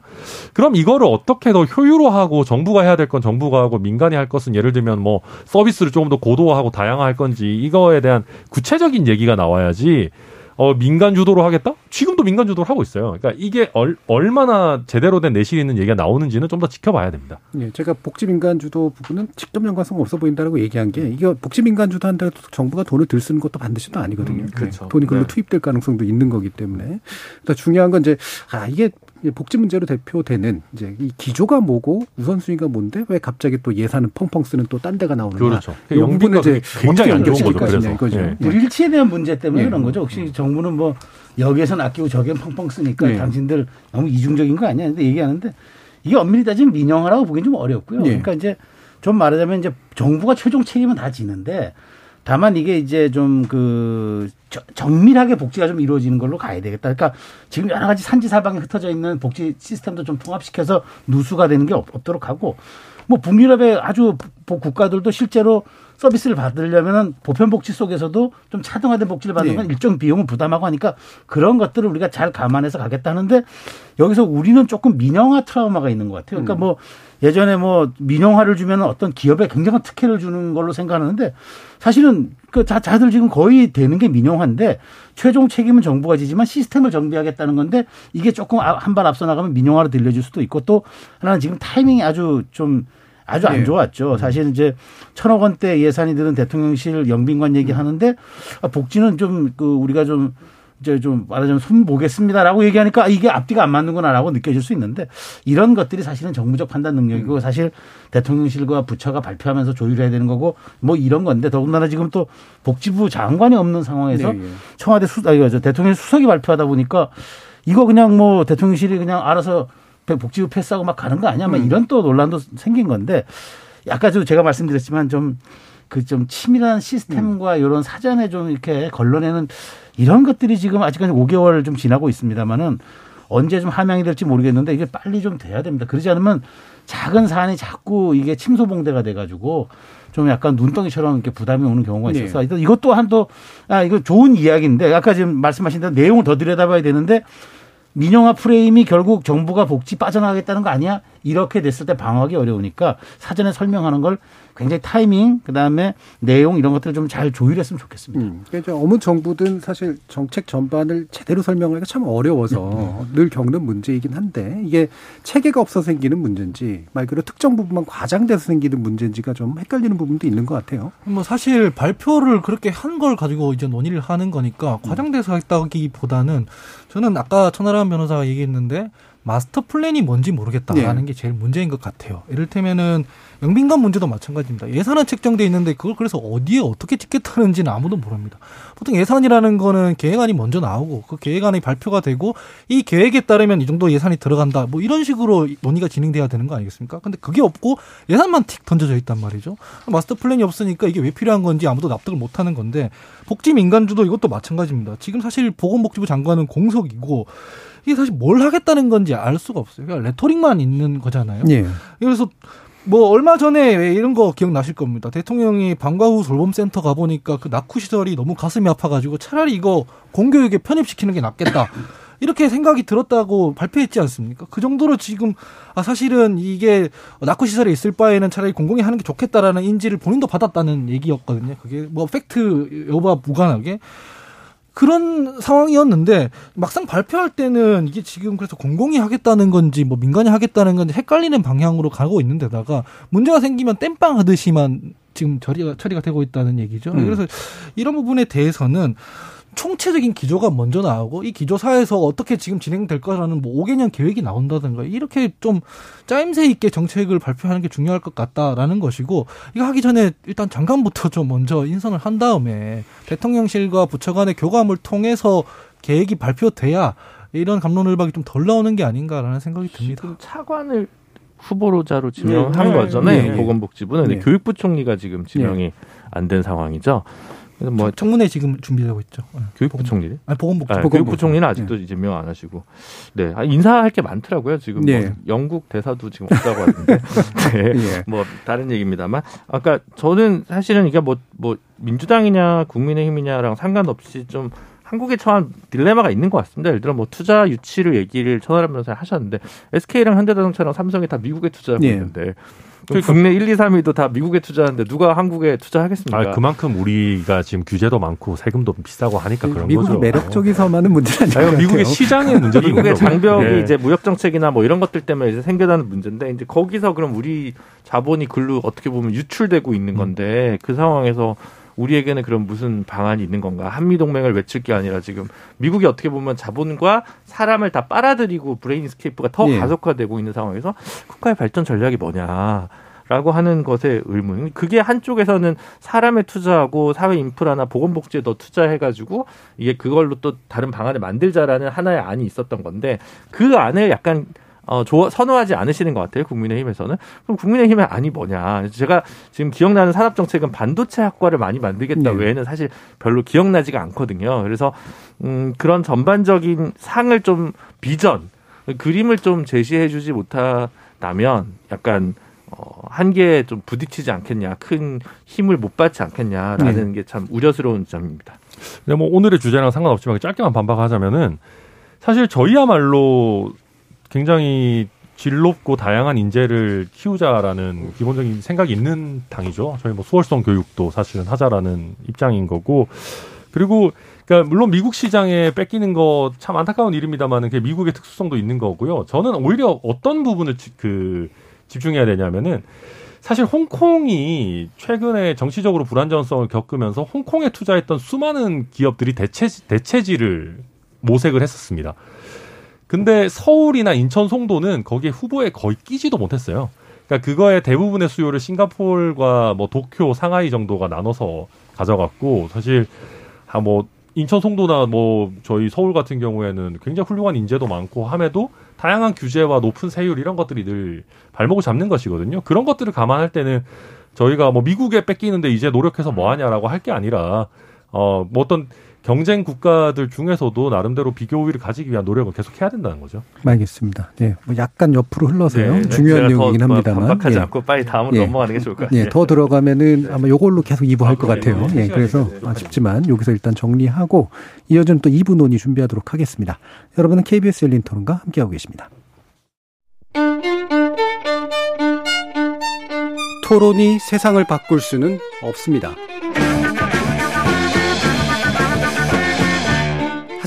그럼 이거를 어떻게 더 효율화하고 정부가 해야 될 건 정부가 하고 민간이 할 것은 예를 들면 뭐 서비스를 조금 더 고도화하고 다양화할 건지 이거에 대한 구체적인 얘기가 나와야지 어, 민간 주도로 하겠다? 지금도 민간 주도를 하고 있어요. 그러니까 이게 얼, 얼마나 제대로 된 내실 있는 얘기가 나오는지는 좀 더 지켜봐야 됩니다. 예, 제가 복지 민간 주도 부분은 직접 연관성 없어 보인다라고 얘기한 게 이게 복지 민간 주도 한다고 정부가 돈을 들 쓰는 것도 반드시 또 아니거든요. 음, 그렇죠. 네, 돈이 글로 네. 투입될 가능성도 있는 거기 때문에. 그러니까 중요한 건 이제 아 이게 복지 문제로 대표되는 이제 이 기조가 뭐고 우선순위가 뭔데 왜 갑자기 또 예산을 펑펑 쓰는 또 딴 데가 나오는가? 그렇죠. 영빈은 이제 굉장히 안 좋은 거죠. 그래서 이거죠. 예. 불일치에 대한 문제 때문에 예. 그런 거죠. 혹시 정부는 뭐 여기에서는 아끼고 저기엔 펑펑 쓰니까 예. 당신들 너무 이중적인 거 아니야? 근데 얘기하는데 이게 엄밀히 따지면 민영화라고 보기엔 좀 어렵고요. 예. 그러니까 이제 좀 말하자면 이제 정부가 최종 책임은 다 지는데 다만 이게 이제 좀 그 정밀하게 복지가 좀 이루어지는 걸로 가야 되겠다. 그러니까 지금 여러 가지 산지 사방에 흩어져 있는 복지 시스템도 좀 통합시켜서 누수가 되는 게 없- 없도록 하고 뭐 북유럽의 아주 보- 국가들도 실제로 서비스를 받으려면은 보편 복지 속에서도 좀 차등화된 복지를 받는 건 네. 일정 비용을 부담하고 하니까 그런 것들을 우리가 잘 감안해서 가겠다는데 여기서 우리는 조금 민영화 트라우마가 있는 것 같아요. 그러니까 뭐 예전에 뭐 민영화를 주면 어떤 기업에 굉장한 특혜를 주는 걸로 생각하는데 사실은 그 자, 다들 지금 거의 되는 게 민영화인데 최종 책임은 정부가 지지만 시스템을 정비하겠다는 건데 이게 조금 한 발 앞서 나가면 민영화로 들려줄 수도 있고 또 하나는 지금 타이밍이 아주 좀 아주 안 네. 좋았죠. 사실 이제 천억 원대 예산이 드는 대통령실 영빈관 얘기하는데 아, 복지는 좀 그 우리가 좀 이제 좀 말하자면 손 보겠습니다라고 얘기하니까 아, 이게 앞뒤가 안 맞는구나라고 느껴질 수 있는데 이런 것들이 사실은 정부적 판단 능력이고 사실 대통령실과 부처가 발표하면서 조율해야 되는 거고 뭐 이런 건데 더군다나 지금 또 복지부 장관이 없는 상황에서 네, 예. 청와대 수, 아, 저 대통령 수석이 발표하다 보니까 이거 그냥 뭐 대통령실이 그냥 알아서 복지부 패스하고 막 가는 거 아니야? 막 이런 또 논란도 생긴 건데 아까 도 제가 말씀드렸지만 좀 그 좀 치밀한 시스템과 이런 사전에 좀 이렇게 걸러내는 이런 것들이 지금 아직까지 5개월 좀 지나고 있습니다만은 언제 좀 함양이 될지 모르겠는데 이게 빨리 좀 돼야 됩니다. 그러지 않으면 작은 사안이 자꾸 이게 침소봉대가 돼가지고 좀 약간 눈덩이처럼 이렇게 부담이 오는 경우가 네. 있어서 이것 또한 또, 아, 이거 좋은 이야기인데 아까 지금 말씀하신 대로 내용을 더 들여다봐야 되는데 민영화 프레임이 결국 정부가 복지 빠져나가겠다는 거 아니야? 이렇게 됐을 때 방어하기 어려우니까 사전에 설명하는 걸 굉장히 타이밍, 그 다음에 내용 이런 것들을 좀 잘 조율했으면 좋겠습니다. 음, 그러니까 어느 정부든 사실 정책 전반을 제대로 설명하기가 참 어려워서 늘 겪는 문제이긴 한데 이게 체계가 없어 생기는 문제인지 말 그대로 특정 부분만 과장돼서 생기는 문제인지가 좀 헷갈리는 부분도 있는 것 같아요. 뭐 사실 발표를 그렇게 한 걸 가지고 이제 논의를 하는 거니까 과장돼서 했다기보다는 저는 아까 천하람 변호사가 얘기했는데 마스터 플랜이 뭔지 모르겠다라는 게 제일 문제인 것 같아요. 이를테면은 영빈관 문제도 마찬가지입니다. 예산은 책정돼 있는데 그걸 그래서 어디에 어떻게 찍겠다는지는 아무도 모릅니다. 보통 예산이라는 거는 계획안이 먼저 나오고 그 계획안이 발표가 되고 이 계획에 따르면 이 정도 예산이 들어간다. 뭐 이런 식으로 논의가 진행돼야 되는 거 아니겠습니까? 근데 그게 없고 예산만 틱 던져져 있단 말이죠. 마스터 플랜이 없으니까 이게 왜 필요한 건지 아무도 납득을 못 하는 건데 복지 민간주도 이것도 마찬가지입니다. 지금 사실 보건복지부 장관은 공석이고 이게 사실 뭘 하겠다는 건지 알 수가 없어요. 그러니까 레토릭만 있는 거잖아요. 예. 그래서 뭐 얼마 전에 왜 이런 거 기억나실 겁니다. 대통령이 방과 후 돌봄센터 가보니까 그 낙후 시설이 너무 가슴이 아파가지고 차라리 이거 공교육에 편입시키는 게 낫겠다. 이렇게 생각이 들었다고 발표했지 않습니까? 그 정도로 지금 아 사실은 이게 낙후 시설에 있을 바에는 차라리 공공이 하는 게 좋겠다라는 인지를 본인도 받았다는 얘기였거든요. 그게 뭐 팩트 여부와 무관하게 그런 상황이었는데 막상 발표할 때는 이게 지금 그래서 공공이 하겠다는 건지 뭐 민간이 하겠다는 건지 헷갈리는 방향으로 가고 있는 데다가 문제가 생기면 땜빵 하듯이만 지금 처리가 처리가 되고 있다는 얘기죠. 음. 그래서 이런 부분에 대해서는 총체적인 기조가 먼저 나오고 이 기조사에서 어떻게 지금 진행될 거라는 뭐 5개년 계획이 나온다든가 이렇게 좀 짜임새 있게 정책을 발표하는 게 중요할 것 같다라는 것이고 이거 하기 전에 일단 장관부터 좀 먼저 인선을 한 다음에 대통령실과 부처 간의 교감을 통해서 계획이 발표돼야 이런 감론을박이 좀 덜 나오는 게 아닌가라는 생각이 듭니다. 지금 차관을 후보로자로 지명한 네. 거잖아요. 네. 보건복지부는 근데 네. 교육부 총리가 지금 지명이 안 된 상황이죠. 그래서 뭐 청문회 지금 준비되고 있죠. 네. 교육부 보건- 총리? 아니 보건복지. 아, 보건복지부. 교육부 총리는 아직도 이제 명 안 하시고, 네 아, 인사할 게 많더라고요. 지금 네. 뭐 영국 대사도 지금 없다고 하는데, 네. 예. 뭐 다른 얘기입니다만, 아까 저는 사실은 이게 뭐뭐 민주당이냐 국민의힘이냐랑 상관없이 좀 한국에 처한 딜레마가 있는 것 같습니다. 예를 들어 뭐 투자 유치를 얘기를 천하람 변호사 하셨는데 SK랑 현대자동차랑 삼성이 다 미국에 투자하고 예. 있는데 국내 1, 2, 3위도 다 미국에 투자하는데 누가 한국에 투자하겠습니까? 아, 그만큼 우리가 지금 규제도 많고 세금도 비싸고 하니까 그런 미국이 거죠. 매력적이서만은 문제는 아닌 것 아니, 같아요. 미국의 시장의 문제도 미국의. 장벽이 예. 이제 무역 정책이나 뭐 이런 것들 때문에 이제 생겨나는 문제인데 이제 거기서 그럼 우리 자본이 글로 어떻게 보면 유출되고 있는 건데 그 상황에서 우리에게는 그런 무슨 방안이 있는 건가? 한미 동맹을 외칠 게 아니라 지금 미국이 어떻게 보면 자본과 사람을 다 빨아들이고 brain escape가 더 예. 가속화되고 있는 상황에서 국가의 발전 전략이 뭐냐? 라고 하는 것에 의문. 그게 한쪽에서는 사람에 투자하고 사회 인프라나 보건복지에 더 투자해가지고 이게 그걸로 또 다른 방안을 만들자라는 하나의 안이 있었던 건데 그 안에 약간 어, 좋아, 선호하지 않으시는 것 같아요. 국민의힘에서는. 그럼 국민의힘의 안이 뭐냐. 제가 지금 기억나는 산업정책은 반도체 학과를 많이 만들겠다 네. 외에는 사실 별로 기억나지가 않거든요. 그래서, 음, 그런 전반적인 상을 좀 비전, 그림을 좀 제시해 주지 못하다면 약간 어, 한계에 좀 부딪히지 않겠냐, 큰 힘을 못 받지 않겠냐라는 네. 게참 우려스러운 점입니다. 근데 뭐 오늘의 주제랑 상관없지만 짧게만 반박하자면은 사실 저희야말로 굉장히 질 높고 다양한 인재를 키우자라는 기본적인 생각이 있는 당이죠. 저희 뭐 수월성 교육도 사실은 하자라는 입장인 거고 그리고 그러니까 물론 미국 시장에 뺏기는 거 참 안타까운 일입니다만은 그게 미국의 특수성도 있는 거고요. 저는 오히려 어떤 부분을 그 집중해야 되냐면은 사실 홍콩이 최근에 정치적으로 불안정성을 겪으면서 홍콩에 투자했던 수많은 기업들이 대체 대체지를 모색을 했었습니다. 근데 서울이나 인천 송도는 거기에 후보에 거의 끼지도 못했어요. 그러니까 그거의 대부분의 수요를 싱가폴과 뭐 도쿄, 상하이 정도가 나눠서 가져갔고 사실 아뭐 인천 송도나 뭐 저희 서울 같은 경우에는 굉장히 훌륭한 인재도 많고 함에도 다양한 규제와 높은 세율 이런 것들이 늘 발목을 잡는 것이거든요. 그런 것들을 감안할 때는 저희가 뭐 미국에 뺏기는데 이제 노력해서 뭐 하냐라고 할 게 아니라 어뭐 어떤 경쟁 국가들 중에서도 나름대로 비교 우위를 가지기 위한 노력을 계속 해야 된다는 거죠. 알겠습니다. 네, 뭐 약간 옆으로 흘러서요. 네, 네. 중요한 내용이긴 합니다만. 반박하지 예. 않고 빨리 다음으로 예. 넘어가는 게 좋을 것 같아요. 예, 더 들어가면은 아마 요걸로 계속 2부 할 것 같아요. 예, 그래서 아쉽지만 여기서 일단 정리하고 이어지는 또 2부 논의 준비하도록 하겠습니다. 여러분은 KBS 열린 토론과 함께하고 계십니다. 토론이 세상을 바꿀 수는 없습니다.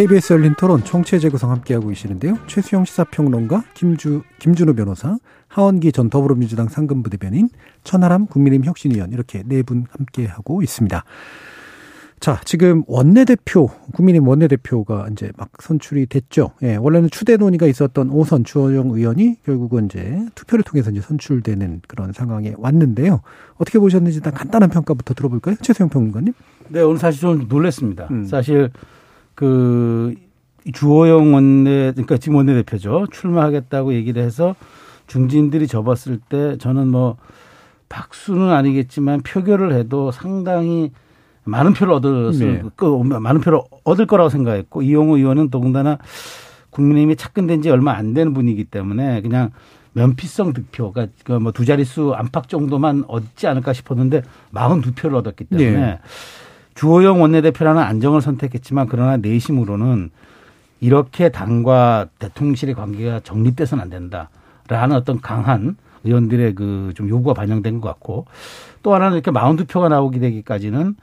KBS 열린 토론 총체 재 구성 함께하고 계시는데요. 최수영 시사평론가, 김주, 김준우 변호사, 하원기 전 더불어민주당 상근부대변인, 천하람 국민의힘 혁신위원 이렇게 네 분 함께하고 있습니다. 자, 지금 원내대표, 국민의힘 원내대표가 이제 막 선출이 됐죠. 예, 원래는 추대 논의가 있었던 오선 주호영 의원이 결국은 이제 투표를 통해서 이제 선출되는 그런 상황에 왔는데요. 어떻게 보셨는지 일단 간단한 평가부터 들어볼까요? 최수영 평론가님? 네, 오늘 사실 좀 놀랐습니다. 음. 사실 그 주호영 원내 그러니까 지금 원내대표죠 출마하겠다고 얘기를 해서 중진들이 접었을 때 저는 뭐 박수는 아니겠지만 표결을 해도 상당히 많은 표를 얻을 네. 그 많은 표를 얻을 거라고 생각했고 이용호 의원은 더군다나 국민의힘이 착근된 지 얼마 안 되는 분이기 때문에 그냥 면피성 득표가 그뭐두 자릿수 안팎 정도만 얻지 않을까 싶었는데 42표를 얻었기 때문에 네. 주호영 원내대표라는 안정을 선택했지만 그러나 내심으로는 이렇게 당과 대통령실의 관계가 정립돼서는 안 된다라는 어떤 강한 의원들의 그 좀 요구가 반영된 것 같고 또 하나는 이렇게 마운드 표가 나오게 되기까지는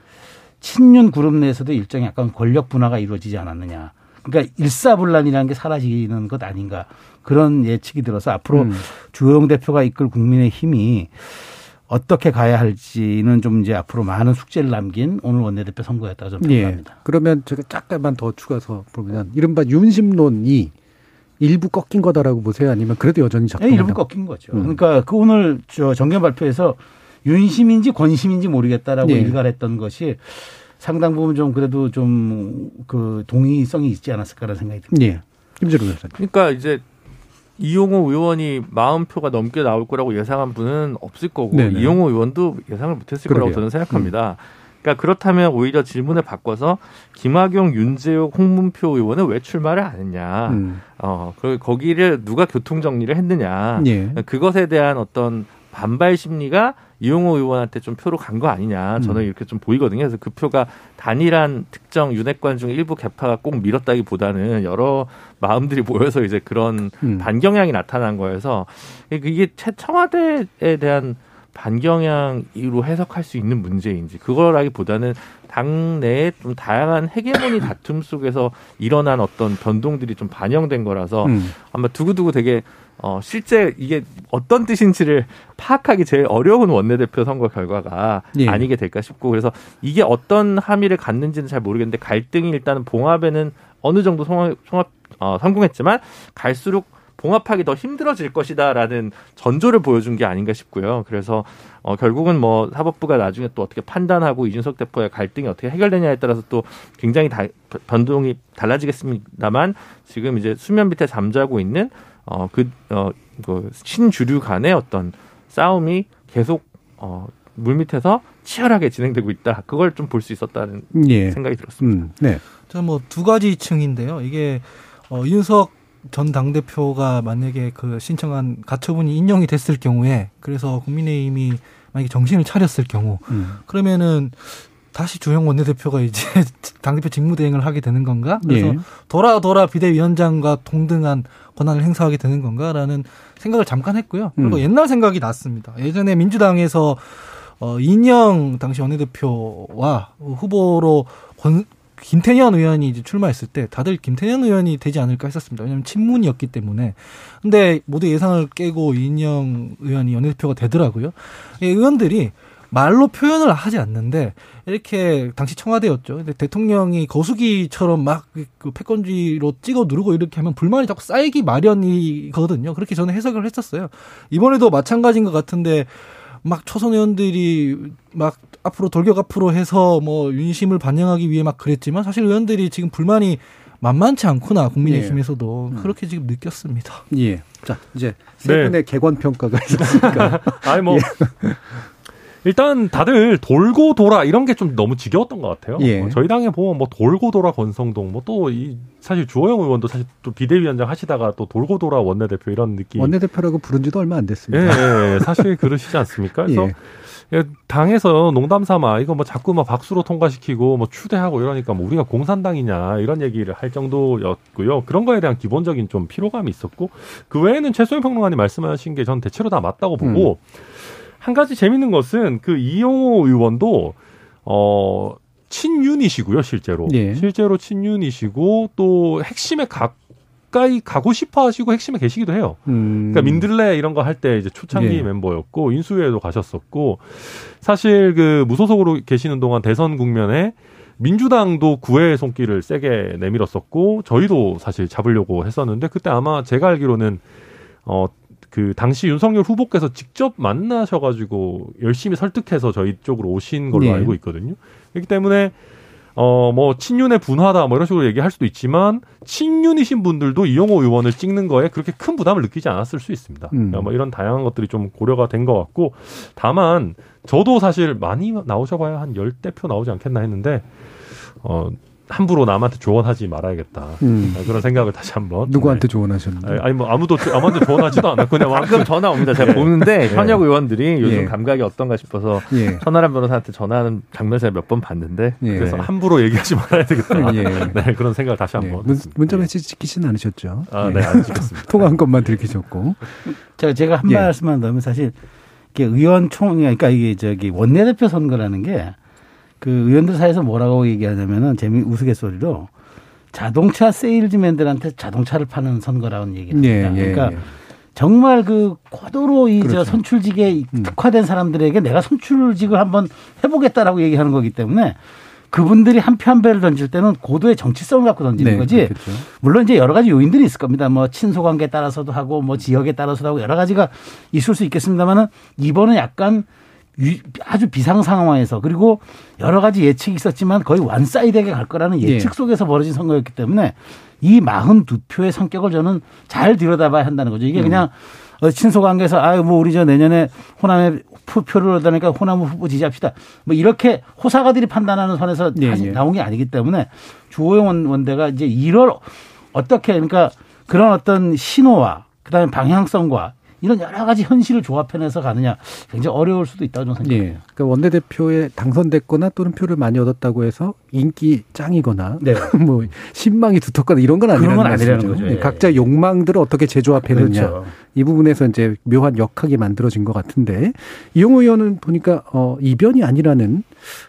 친윤 그룹 내에서도 일정의 약간 권력 분화가 이루어지지 않았느냐. 그러니까 일사불란이라는 게 사라지는 것 아닌가 그런 예측이 들어서 앞으로 음. 주호영 대표가 이끌 국민의 힘이 어떻게 가야 할지는 좀 이제 앞으로 많은 숙제를 남긴 오늘 원내대표 선거였다고 저는 생각합니다. 예. 그러면 제가 잠깐만 더 추가서 보면 이른바 윤심론이 일부 꺾인 거다라고 보세요? 아니면 그래도 여전히 작동? 네, 일부 꺾인 거죠. 음. 그러니까 그 오늘 저 정견 발표에서 윤심인지 권심인지 모르겠다라고 예. 일갈했던 것이 상당 부분 좀 그래도 좀 그 동의성이 있지 않았을까라는 생각이 듭니다. 예. 김재로 변호사님. 그러니까 이제 이용호 의원이 마음 표가 넘게 나올 거라고 예상한 분은 없을 거고 네네. 이용호 의원도 예상을 못했을 그러게요. 거라고 저는 생각합니다. 음. 그러니까 그렇다면 오히려 질문을 바꿔서 김학용, 윤재욱, 홍문표 의원은 왜 출마를 안 했냐? 음. 어, 그 거기를 누가 교통 정리를 했느냐? 예. 그것에 대한 어떤 반발 심리가 이용호 의원한테 좀 표로 간 거 아니냐 저는 음. 이렇게 좀 보이거든요. 그래서 그 표가 단일한 특정 윤핵관 중 일부 개파가 꼭 밀었다기보다는 여러 마음들이 모여서 이제 그런 음. 반경향이 나타난 거여서 이게 청와대에 대한 반경향으로 해석할 수 있는 문제인지 그거라기보다는 당내에 좀 다양한 헤게모니 다툼 속에서 일어난 어떤 변동들이 좀 반영된 거라서 음. 아마 두고두고 되게 어 실제 이게 어떤 뜻인지를 파악하기 제일 어려운 원내대표 선거 결과가 예. 아니게 될까 싶고 그래서 이게 어떤 함의를 갖는지는 잘 모르겠는데 갈등이 일단은 봉합에는 어느 정도 송합, 송합 어, 성공했지만 갈수록 봉합하기 더 힘들어질 것이다라는 전조를 보여준 게 아닌가 싶고요. 그래서 어, 결국은 뭐 사법부가 나중에 또 어떻게 판단하고 이준석 대표의 갈등이 어떻게 해결되냐에 따라서 또 굉장히 다, 변동이 달라지겠습니다만 지금 이제 수면 밑에 잠자고 있는 어, 그, 어, 그 신주류 간의 어떤 싸움이 계속 어, 물 밑에서 치열하게 진행되고 있다. 그걸 좀 볼 수 있었다는 예. 생각이 들었습니다. 음, 네. 저는 뭐두 가지 층인데요. 이게 어, 윤석 전 당대표가 만약에 그 신청한 가처분이 인정이 됐을 경우에 그래서 국민의힘이 만약에 정신을 차렸을 경우 음. 그러면은 다시 주영 원내대표가 이제 당대표 직무대행을 하게 되는 건가? 그래서 예. 돌아 돌아 비대위원장과 동등한 권한을 행사하게 되는 건가라는 생각을 잠깐 했고요. 그리고 음. 옛날 생각이 났습니다. 예전에 민주당에서 어, 인영 당시 원내대표와 후보로 권, 김태년 의원이 이제 출마했을 때 다들 김태년 의원이 되지 않을까 했었습니다. 왜냐하면 친문이었기 때문에. 근데 모두 예상을 깨고 이인영 의원이 원내대표가 되더라고요. 의원들이 말로 표현을 하지 않는데 이렇게 당시 청와대였죠. 근데 대통령이 거수기처럼 막 그 패권주의로 찍어 누르고 이렇게 하면 불만이 자꾸 쌓이기 마련이거든요. 그렇게 저는 해석을 했었어요. 이번에도 마찬가지인 것 같은데 막 초선 의원들이 막 앞으로 돌격 앞으로 해서 뭐 윤심을 반영하기 위해 막 그랬지만 사실 의원들이 지금 불만이 만만치 않구나 국민의힘에서도 예. 그렇게 지금 느꼈습니다. 예. 자 이제 세 분의 네. 개관 평가가 있었으니까. 아니 뭐 예. 일단 다들 돌고 돌아 이런 게 좀 너무 지겨웠던 것 같아요. 예. 뭐 저희 당에 보면 뭐 돌고 돌아 권성동 뭐 또 이 사실 주호영 의원도 사실 또 비대위원장 하시다가 또 돌고 돌아 원내대표 이런 느낌. 원내대표라고 부른 지도 얼마 안 됐습니다. 예, 예. 사실 그러시지 않습니까? 그래서 예. 당에서 농담 삼아 이거 뭐 자꾸 막 박수로 통과시키고 뭐 추대하고 이러니까 뭐 우리가 공산당이냐 이런 얘기를 할 정도였고요. 그런 거에 대한 기본적인 좀 피로감이 있었고 그 외에는 최소영 평론가님 말씀하신 게 전 대체로 다 맞다고 보고 음. 한 가지 재밌는 것은 그 이용호 의원도 어 친윤이시고요, 실제로. 예. 실제로 친윤이시고 또 핵심에 가까이 가고 싶어 하시고 핵심에 계시기도 해요. 음. 그러니까 민들레 이런 거 할 때 이제 초창기 예. 멤버였고 인수위에도 가셨었고 사실 그 무소속으로 계시는 동안 대선 국면에 민주당도 구애 손길을 세게 내밀었었고 저희도 사실 잡으려고 했었는데 그때 아마 제가 알기로는 어 그 당시 윤석열 후보께서 직접 만나셔가지고 열심히 설득해서 저희 쪽으로 오신 걸로 네. 알고 있거든요. 그렇기 때문에 어 뭐 친윤의 분화다 뭐 이런 식으로 얘기할 수도 있지만 친윤이신 분들도 이용호 의원을 찍는 거에 그렇게 큰 부담을 느끼지 않았을 수 있습니다. 음. 그러니까 뭐 이런 다양한 것들이 좀 고려가 된 것 같고 다만 저도 사실 많이 나오셔봐야 한 열대 표 나오지 않겠나 했는데 어 함부로 남한테 조언하지 말아야겠다 음. 아, 그런 생각을 다시 한번 누구한테 네. 조언하셨는데 아니, 뭐 아무도 아무한테 조언하지도 않았고 그냥 가끔 전화 옵니다 제가 네. 보는데 네. 현역 의원들이 요즘 예. 감각이 어떤가 싶어서 예. 천하람 변호사한테 전화하는 장면 제가 몇 번 봤는데 예. 그래서 함부로 얘기하지 말아야 되겠다 예. 네 그런 생각을 다시 한번 문, 문자 메시지 지키지는 않으셨죠 아네 안 지켰습니다 통화한 것만 들키셨고 제가 제가 한 말씀만 넣으면 사실 이게 의원총 그러니까 이게 저기 원내대표 선거라는 게 그 의원들 사이에서 뭐라고 얘기하냐면은 재미 우스갯소리로 자동차 세일즈맨들한테 자동차를 파는 선거라는 얘기입니다. 예, 예, 그러니까 예. 정말 그 고도로 이저 그렇죠. 선출직에 음. 특화된 사람들에게 내가 선출직을 한번 해보겠다라고 얘기하는 거기 때문에 그분들이 한 표 한 배를 던질 때는 고도의 정치성을 갖고 던지는 네, 거지. 그렇겠죠. 물론 이제 여러 가지 요인들이 있을 겁니다. 뭐 친소 관계에 따라서도 하고 뭐 지역에 따라서도 하고 여러 가지가 있을 수 있겠습니다만은 이번은 약간 아주 비상 상황에서 그리고 여러 가지 예측이 있었지만 거의 완사이드하게 갈 거라는 예측 예. 속에서 벌어진 선거였기 때문에 이 42표의 성격을 저는 잘 들여다봐야 한다는 거죠. 이게 음. 그냥 어, 친소 관계에서 아유 뭐 우리 저 내년에 호남에 표를 얻으니까 호남 후보 지지합시다. 뭐 이렇게 호사가들이 판단하는 선에서 예, 예. 나온 게 아니기 때문에 주호영 원대가 이제 1월 어떻게 그러니까 그런 어떤 신호와 그다음에 방향성과 이런 여러 가지 현실을 조합해내서 가느냐 굉장히 어려울 수도 있다고 저는 생각해요. 예. 그러니까 원내 대표에 당선됐거나 또는 표를 많이 얻었다고 해서 인기 짱이거나 네. 뭐 신망이 두텁거나 이런 건 아니라는, 건 아니라는 거죠. 예. 각자 욕망들을 어떻게 재조합해내냐 그렇죠. 이 부분에서 이제 묘한 역학이 만들어진 것 같은데 이용호 의원은 보니까 어 이변이 아니라는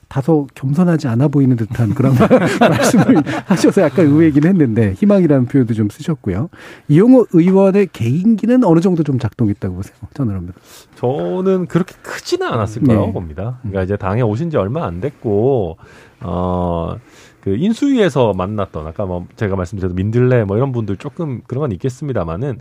다소 겸손하지 않아 보이는 듯한 그런 말씀을 하셔서 약간 의외이긴 했는데 희망이라는 표현도 좀 쓰셨고요. 이용호 의원의 개인기는 어느 정도 좀 작동했다고 보세요. 저는 저는 그렇게 크지는 않았을 거라고 네. 봅니다. 그러니까 이제 당에 오신 지 얼마 안 됐고 어. 그 인수위에서 만났던 아까 뭐 제가 말씀드렸던 민들레 뭐 이런 분들 조금 그런 건 있겠습니다만은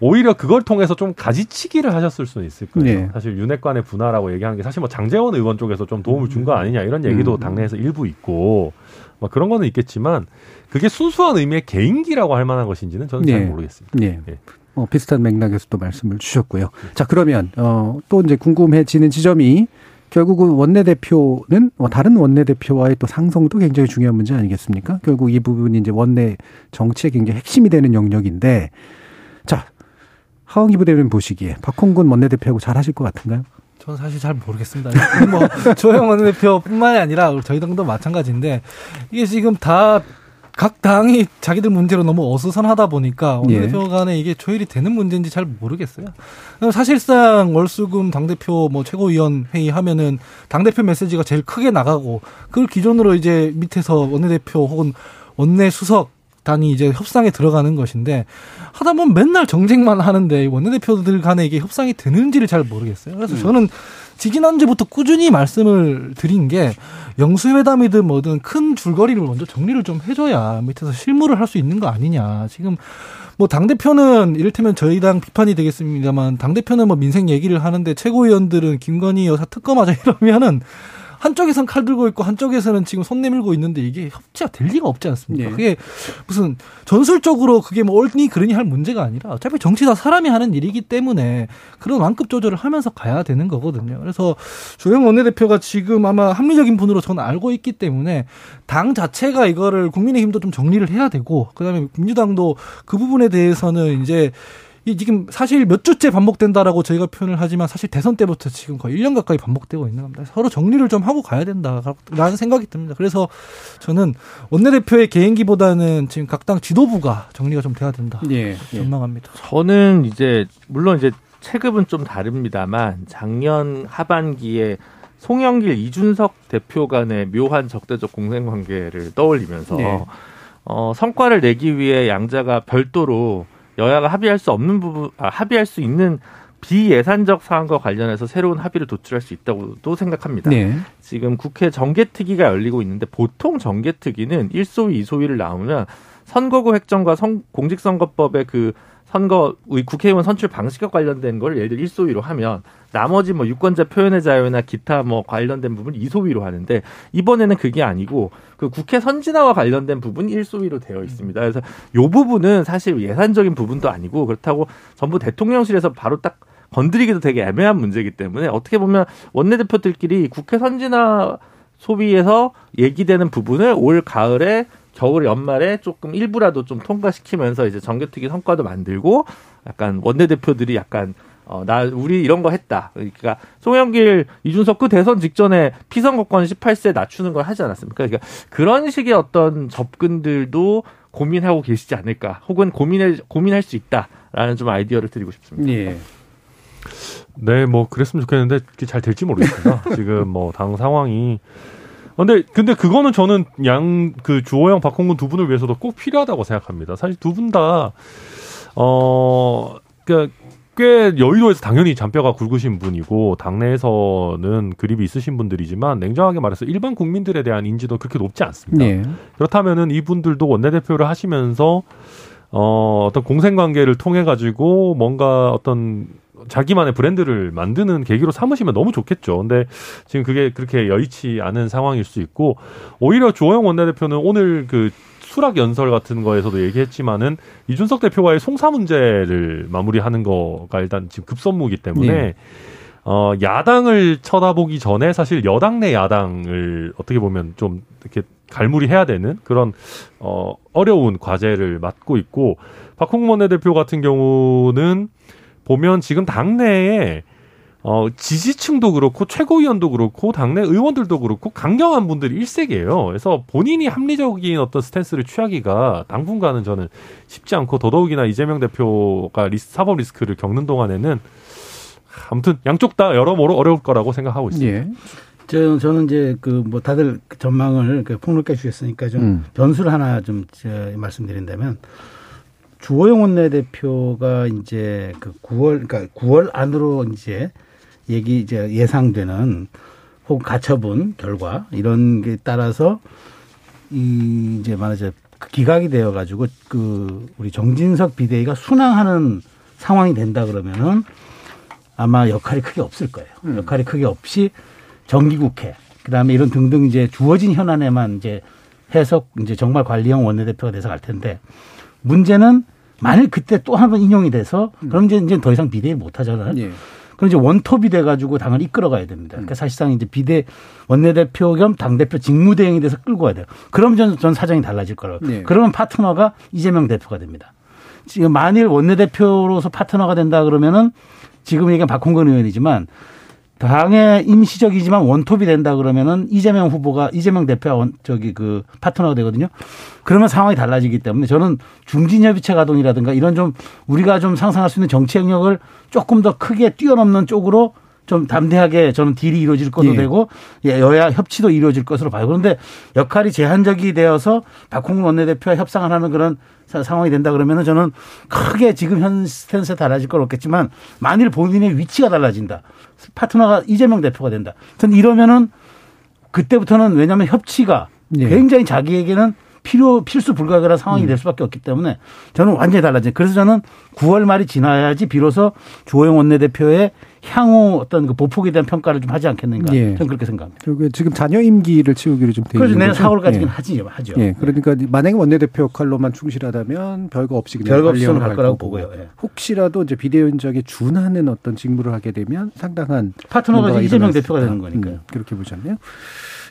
오히려 그걸 통해서 좀 가지치기를 하셨을 수는 있을 거예요. 네. 사실 윤핵관의 분화라고 얘기하는 게 사실 뭐 장재원 의원 쪽에서 좀 도움을 준 거 아니냐 이런 얘기도 음. 당내에서 일부 있고 뭐 그런 거는 있겠지만 그게 순수한 의미의 개인기라고 할 만한 것인지는 저는 네. 잘 모르겠습니다. 네. 네. 어, 비슷한 맥락에서 또 말씀을 주셨고요. 자 그러면 어, 또 이제 궁금해지는 지점이 결국은 원내대표는 어, 다른 원내대표와의 또 상성도 굉장히 중요한 문제 아니겠습니까? 결국 이 부분이 이제 원내 정치의 굉장히 핵심이 되는 영역인데 자 하원기 부대변인 보시기에 박홍근 원내대표하고 잘 하실 것 같은가요? 저는 사실 잘 모르겠습니다. 뭐 조영 원내대표뿐만이 아니라 저희 당도 마찬가지인데 이게 지금 다 각 당이 자기들 문제로 너무 어수선하다 보니까 원내대표 예. 간에 이게 조율이 되는 문제인지 잘 모르겠어요. 사실상 월수금 당대표 뭐 최고위원 회의 하면은 당대표 메시지가 제일 크게 나가고 그걸 기존으로 이제 밑에서 원내대표 혹은 원내 수석 단이 이제 협상에 들어가는 것인데 하다 보면 맨날 정쟁만 하는데 원내대표들 간에 이게 협상이 되는지를 잘 모르겠어요. 그래서 음. 저는 지지난주부터 꾸준히 말씀을 드린 게 영수회담이든 뭐든 큰 줄거리를 먼저 정리를 좀 해줘야 밑에서 실무를 할 수 있는 거 아니냐. 지금 뭐 당대표는 이를테면 저희 당 비판이 되겠습니다만 당대표는 뭐 민생 얘기를 하는데 최고위원들은 김건희 여사 특검하자 이러면은 한쪽에선 칼 들고 있고 한쪽에서는 지금 손 내밀고 있는데 이게 협치가 될 리가 없지 않습니까? 네. 그게 무슨 전술적으로 그게 뭐 옳니 그러니 할 문제가 아니라 어차피 정치 다 사람이 하는 일이기 때문에 그런 완급 조절을 하면서 가야 되는 거거든요. 그래서 조영 원내대표가 지금 아마 합리적인 분으로 저는 알고 있기 때문에 당 자체가 이거를 국민의힘도 좀 정리를 해야 되고 그다음에 민주당도 그 부분에 대해서는 이제 이 지금 사실 몇 주째 반복된다라고 저희가 표현을 하지만 사실 대선 때부터 지금 거의 1년 가까이 반복되고 있는 겁니다. 서로 정리를 좀 하고 가야 된다라는 생각이 듭니다. 그래서 저는 원내대표의 개인기보다는 지금 각 당 지도부가 정리가 좀 돼야 된다. 예, 예. 전망합니다. 저는 이제 물론 이제 체급은 좀 다릅니다만 작년 하반기에 송영길 이준석 대표 간의 묘한 적대적 공생 관계를 떠올리면서 네. 어, 성과를 내기 위해 양자가 별도로 여야가 합의할 수 없는 부분, 아, 합의할 수 있는 비예산적 사안과 관련해서 새로운 합의를 도출할 수 있다고도 생각합니다. 네. 지금 국회 정개특위가 열리고 있는데 보통 정개특위는 1소위, 2소위를 나오면 선거구 획정과 성, 공직선거법의 그 선거 국회의원 선출 방식과 관련된 걸 예를 들어 1소위로 하면 나머지 뭐 유권자 표현의 자유나 기타 뭐 관련된 부분 2소위로 하는데 이번에는 그게 아니고 그 국회 선진화와 관련된 부분 1소위로 되어 있습니다. 그래서 요 부분은 사실 예산적인 부분도 아니고 그렇다고 전부 대통령실에서 바로 딱 건드리기도 되게 애매한 문제이기 때문에 어떻게 보면 원내대표들끼리 국회 선진화 소비에서 얘기되는 부분을 올 가을에 겨울 연말에 조금 일부라도 좀 통과시키면서 이제 정개특위 성과도 만들고 약간 원내대표들이 약간 어, 나, 우리 이런 거 했다. 그러니까, 송영길, 이준석 그 대선 직전에 피선거권 18세 낮추는 걸 하지 않았습니까? 그러니까, 그런 식의 어떤 접근들도 고민하고 계시지 않을까. 혹은 고민해, 고민할 수 있다라는 좀 아이디어를 드리고 싶습니다. 예. 네, 뭐, 그랬으면 좋겠는데, 그게 잘 될지 모르겠습니다. 지금 뭐, 당 상황이. 근데, 근데 그거는 저는 양, 그 주호영, 박홍근 두 분을 위해서도 꼭 필요하다고 생각합니다. 사실 두 분 다, 어, 그니까, 꽤 여의도에서 당연히 잔뼈가 굵으신 분이고 당내에서는 그립이 있으신 분들이지만 냉정하게 말해서 일반 국민들에 대한 인지도 그렇게 높지 않습니다. 네. 그렇다면은 이분들도 원내대표를 하시면서 어 어떤 공생 관계를 통해 가지고 뭔가 어떤 자기만의 브랜드를 만드는 계기로 삼으시면 너무 좋겠죠. 근데 지금 그게 그렇게 여의치 않은 상황일 수 있고 오히려 조영 원내대표는 오늘 그 수락 연설 같은 거에서도 얘기했지만은 이준석 대표와의 송사 문제를 마무리하는 거가 일단 지금 급선무기 때문에 네. 어 야당을 쳐다보기 전에 사실 여당 내 야당을 어떻게 보면 좀 이렇게 갈무리해야 되는 그런 어 어려운 과제를 맡고 있고 박홍근 원내대표 같은 경우는 보면 지금 당내에 어, 지지층도 그렇고 최고위원도 그렇고 당내 의원들도 그렇고 강경한 분들이 일색이에요. 그래서 본인이 합리적인 어떤 스탠스를 취하기가 당분간은 저는 쉽지 않고 더더욱이나 이재명 대표가 리스, 사법 리스크를 겪는 동안에는 아무튼 양쪽 다 여러모로 어려울 거라고 생각하고 있습니다. 예. 저, 저는 이제 그 뭐 다들 전망을 그 폭넓게 주셨으니까 좀 음. 변수를 하나 좀 말씀드린다면 주호영 원내대표가 이제 그 9월 그러니까 9월 안으로 이제 얘기 이제 예상되는 혹은 가처분 결과 이런 게 따라서 이 이제 말하자 그 기각이 되어 가지고 그 우리 정진석 비대위가 순항하는 상황이 된다 그러면은 아마 역할이 크게 없을 거예요. 음. 역할이 크게 없이 정기국회 그다음에 이런 등등 이제 주어진 현안에만 이제 해석 이제 정말 관리형 원내대표가 돼서 갈 텐데 문제는 만일 그때 또 한 번 인용이 돼서 음. 그럼 이제 이제 더 이상 비대위 못 하잖아요. 예. 그럼 이제 원톱이 돼가지고 당을 이끌어가야 됩니다. 그러니까 음. 사실상 이제 비대 원내대표 겸 당대표 직무대행이 돼서 끌고 가야 돼요. 그럼 전, 전 사정이 달라질 거라고. 네. 그러면 파트너가 이재명 대표가 됩니다. 지금 만일 원내대표로서 파트너가 된다 그러면은 지금 얘기한 박홍근 의원이지만 당의 임시적이지만 원톱이 된다 그러면은 이재명 후보가 이재명 대표와 원, 저기 그 파트너가 되거든요. 그러면 상황이 달라지기 때문에 저는 중진협의체 가동이라든가 이런 좀 우리가 좀 상상할 수 있는 정치 영역을 조금 더 크게 뛰어넘는 쪽으로 좀 담대하게 저는 딜이 이루어질 것도 예. 되고 예, 여야 협치도 이루어질 것으로 봐요. 그런데 역할이 제한적이 되어서 박홍근 원내대표와 협상을 하는 그런 상황이 된다 그러면은 저는 크게 지금 현 스탠스에 달라질 건 없겠지만 만일 본인의 위치가 달라진다. 파트너가 이재명 대표가 된다. 전 이러면은 그때부터는 왜냐하면 협치가 예. 굉장히 자기에게는 필요 필수 불가결한 상황이 음. 될 수밖에 없기 때문에 저는 완전히 달라져. 그래서 저는 9월 말이 지나야지 비로소 주호영 원내대표의 향후 어떤 그 보폭에 대한 평가를 좀 하지 않겠는가. 예. 저는 그렇게 생각합니다. 그리고 지금 자녀 임기를 치우기로 좀 되어 있는 그래서 내년 4월까지는 예. 하지 하죠. 예. 그러니까 만약에 원내대표 역할로만 충실하다면 별거 없이 그냥 별거 없이는 갈 거라고 보고요. 예. 혹시라도 이제 비대위원장에 준하는 어떤 직무를 하게 되면 상당한 파트너가 이재명 대표가 되는 거니까요. 음, 그렇게 보셨네요.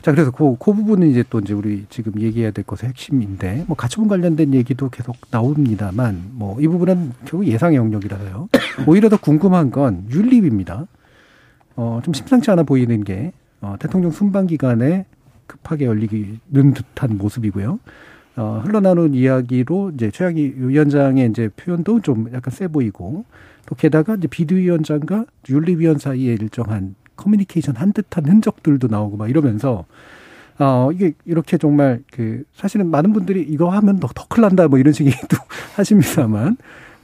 자, 그래서 그, 그 부분은 이제 또 이제 우리 지금 얘기해야 될 것의 핵심인데, 뭐 가처분 관련된 얘기도 계속 나옵니다만, 뭐 이 부분은 결국 예상의 영역이라서요. 오히려 더 궁금한 건 윤리위입니다. 어, 좀 심상치 않아 보이는 게, 어, 대통령 순방 기간에 급하게 열리기는 듯한 모습이고요. 어, 흘러나오는 이야기로 이제 최악희 위원장의 이제 표현도 좀 약간 세 보이고, 또 게다가 이제 비대위원장과 윤리위원 사이에 일정한 커뮤니케이션 한 듯한 흔적들도 나오고 막 이러면서 어, 이게 이렇게 정말 그 사실은 많은 분들이 이거 하면 더, 더 큰일 난다 뭐 이런 식의 도 하십니다만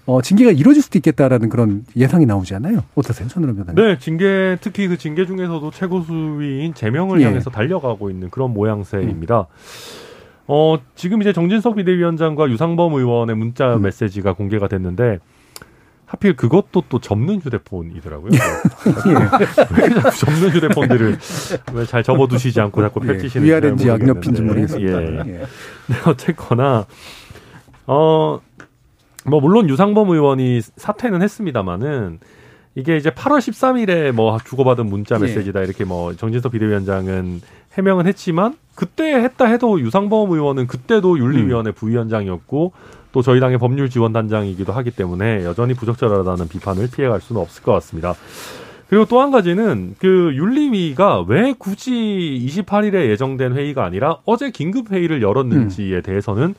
어, 징계가 이루어질 수도 있겠다라는 그런 예상이 나오잖아요. 어떠세요, 손으로 변호사님? 네, 징계 특히 그 징계 중에서도 최고 수위인 제명을 예. 향해서 달려가고 있는 그런 모양새입니다. 음. 어, 지금 이제 정진석 비대위원장과 유상범 의원의 문자 음. 메시지가 공개가 됐는데 하필 그것도 또 접는 휴대폰이더라고요. 예. 왜 자꾸 접는 휴대폰들을 왜 잘 접어두시지 않고 자꾸 예. 펼치시는 지 위아래인지 양옆인지 모르겠어요. 예. 예. 네, 어쨌거나 어. 뭐 물론 유상범 의원이 사퇴는 했습니다마는 이게 이제 8월 13일에 뭐 주고받은 문자 예. 메시지다 이렇게 뭐 정진석 비대위원장은 해명은 했지만 그때 했다 해도 유상범 의원은 그때도 윤리위원회 음. 부위원장이었고 또 저희 당의 법률 지원단장이기도 하기 때문에 여전히 부적절하다는 비판을 피해갈 수는 없을 것 같습니다. 그리고 또 한 가지는 그 윤리위가 왜 굳이 28일에 예정된 회의가 아니라 어제 긴급 회의를 열었는지에 음. 대해서는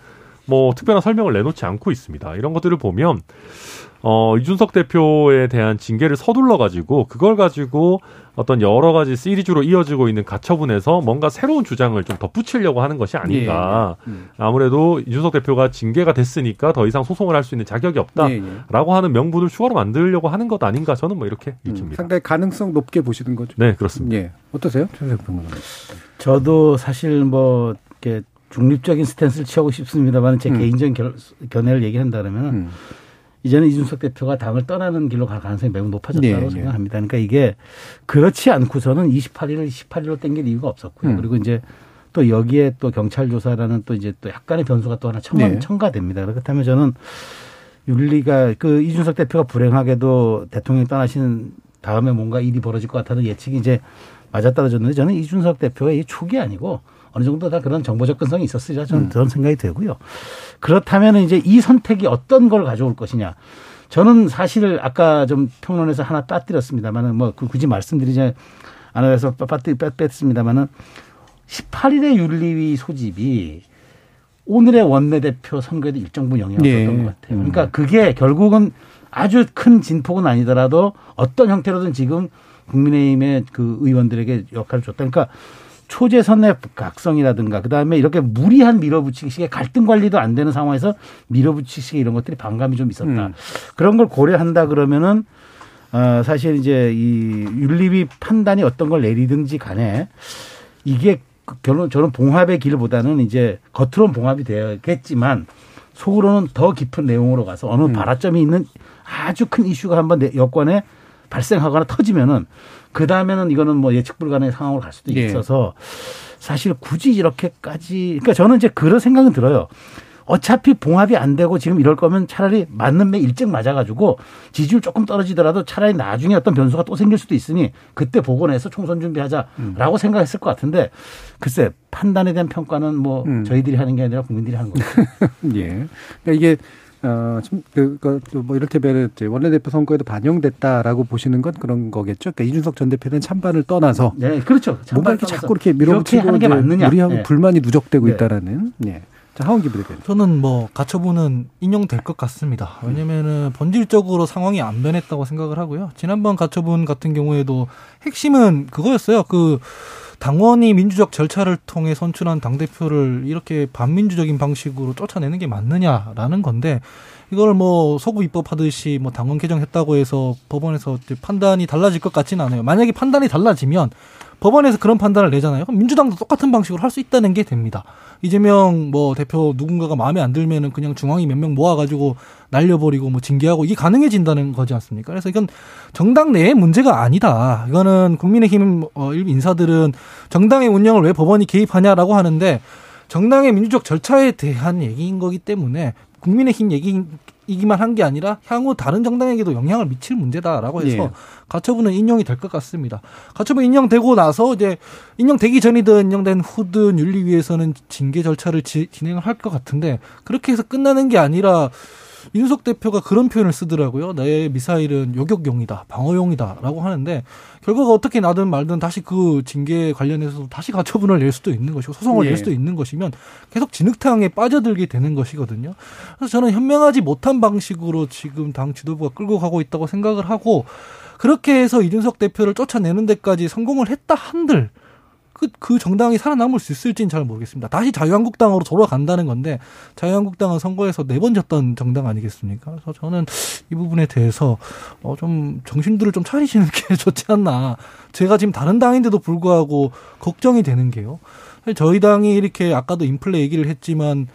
뭐 특별한 설명을 내놓지 않고 있습니다. 이런 것들을 보면 어, 이준석 대표에 대한 징계를 서둘러 가지고 그걸 가지고 어떤 여러 가지 시리즈로 이어지고 있는 가처분에서 뭔가 새로운 주장을 좀 덧붙이려고 하는 것이 아닌가. 예, 예. 음. 아무래도 이준석 대표가 징계가 됐으니까 더 이상 소송을 할 수 있는 자격이 없다라고 예, 예. 하는 명분을 추가로 만들려고 하는 것 아닌가 저는 뭐 이렇게 음, 읽힙니다. 상당히 가능성 높게 보시는 거죠. 네, 그렇습니다. 예. 어떠세요? 저도 사실 뭐 이렇게 중립적인 스탠스를 취하고 싶습니다만 제 음. 개인적인 결, 견해를 얘기한다면 음. 이제는 이준석 대표가 당을 떠나는 길로 갈 가능성이 매우 높아졌다고 네, 생각합니다. 그러니까 이게 그렇지 않고서는 28일을 28일로 땡길 이유가 없었고요. 음. 그리고 이제 또 여기에 또 경찰 조사라는 또 이제 또 약간의 변수가 또 하나 첨가, 네. 첨가됩니다. 그렇다면 저는 윤리가 그 이준석 대표가 불행하게도 대통령이 떠나신 다음에 뭔가 일이 벌어질 것 같다는 예측이 이제 맞아떨어졌는데 저는 이준석 대표가 이 촉이 아니고 어느 정도 다 그런 정보 접근성이 있었으리라 저는 음. 그런 생각이 되고요. 그렇다면 이제 이 선택이 어떤 걸 가져올 것이냐. 저는 사실 아까 좀 평론에서 하나 빠뜨렸습니다만은 뭐그 굳이 말씀드리지 않아서 빠뜨 뺐습니다만은 18일의 윤리위 소집이 오늘의 원내대표 선거에도 일정 부분 영향을 네. 줬던 것 같아요. 그러니까 그게 결국은 아주 큰 진폭은 아니더라도 어떤 형태로든 지금 국민의힘의 그 의원들에게 역할을 줬다. 그러니까 초재선의 각성이라든가 그다음에 이렇게 무리한 밀어붙이기식의 갈등 관리도 안 되는 상황에서 밀어붙이기 이런 것들이 반감이 좀 있었다. 음. 그런 걸 고려한다 그러면은 어 사실 이제 이 윤리위 판단이 어떤 걸 내리든지 간에 이게 결론 저는 봉합의 길보다는 이제 겉으로는 봉합이 되었겠지만 속으로는 더 깊은 내용으로 가서 어느 음. 발화점이 있는 아주 큰 이슈가 한번 여권에 발생하거나 터지면은 그 다음에는 이거는 뭐 예측 불가능의 상황으로 갈 수도 예. 있어서 사실 굳이 이렇게까지 그러니까 저는 이제 그런 생각은 들어요. 어차피 봉합이 안 되고 지금 이럴 거면 차라리 맞는 매 일찍 맞아가지고 지지율 조금 떨어지더라도 차라리 나중에 어떤 변수가 또 생길 수도 있으니 그때 복원해서 총선 준비하자라고 음. 생각했을 것 같은데 글쎄 판단에 대한 평가는 뭐 음. 저희들이 하는 게 아니라 국민들이 하는 거죠. 예. 그러니까 이게 어, 좀, 그, 그, 뭐, 이를테면, 원내대표 선거에도 반영됐다라고 보시는 건 그런 거겠죠. 그러니까 이준석 전 대표는 찬반을 떠나서. 네, 그렇죠. 뭔가 이렇게 자꾸 이렇게 밀어붙이고 이렇게 맞느냐. 우리하고 네. 불만이 누적되고 네. 있다라는. 네. 자, 하원기 부대변인. 저는 뭐, 가처분은 인용될 것 같습니다. 왜냐면은 본질적으로 상황이 안 변했다고 생각을 하고요. 지난번 가처분 같은 경우에도 핵심은 그거였어요. 그, 당원이 민주적 절차를 통해 선출한 당대표를 이렇게 반민주적인 방식으로 쫓아내는 게 맞느냐라는 건데 이걸 뭐 서구 입법하듯이 뭐 당원 개정했다고 해서 법원에서 판단이 달라질 것 같지는 않아요. 만약에 판단이 달라지면 법원에서 그런 판단을 내잖아요. 그럼 민주당도 똑같은 방식으로 할 수 있다는 게 됩니다. 이재명 뭐 대표 누군가가 마음에 안 들면은 그냥 중앙이 몇 명 모아가지고 날려버리고 뭐 징계하고 이게 가능해진다는 거지 않습니까? 그래서 이건 정당 내의 문제가 아니다. 이거는 국민의힘 어, 일부 인사들은 정당의 운영을 왜 법원이 개입하냐라고 하는데 정당의 민주적 절차에 대한 얘기인 거기 때문에 국민의힘 얘기 이기만 한 게 아니라 향후 다른 정당에게도 영향을 미칠 문제다라고 해서 예. 가처분은 인용이 될 것 같습니다. 가처분 인용되고 나서 이제 인용되기 전이든 인용된 후든 윤리위에서는 징계 절차를 지, 진행을 할 것 같은데 그렇게 해서 끝나는 게 아니라 윤석 대표가 그런 표현을 쓰더라고요. 내 미사일은 요격용이다, 방어용이다라고 하는데 결과가 어떻게 나든 말든 다시 그 징계 관련해서 다시 가처분을 낼 수도 있는 것이고 소송을 예. 낼 수도 있는 것이면 계속 진흙탕에 빠져들게 되는 것이거든요. 그래서 저는 현명하지 못한 방식으로 지금 당 지도부가 끌고 가고 있다고 생각을 하고 그렇게 해서 이준석 대표를 쫓아내는 데까지 성공을 했다 한들 그, 그 정당이 살아남을 수 있을지는 잘 모르겠습니다. 다시 자유한국당으로 돌아간다는 건데 자유한국당은 선거에서 네 번 졌던 정당 아니겠습니까? 그래서 저는 이 부분에 대해서 어, 좀 정신들을 좀 차리시는 게 좋지 않나. 제가 지금 다른 당인데도 불구하고 걱정이 되는 게요. 저희 당이 이렇게 아까도 인플레 얘기를 했지만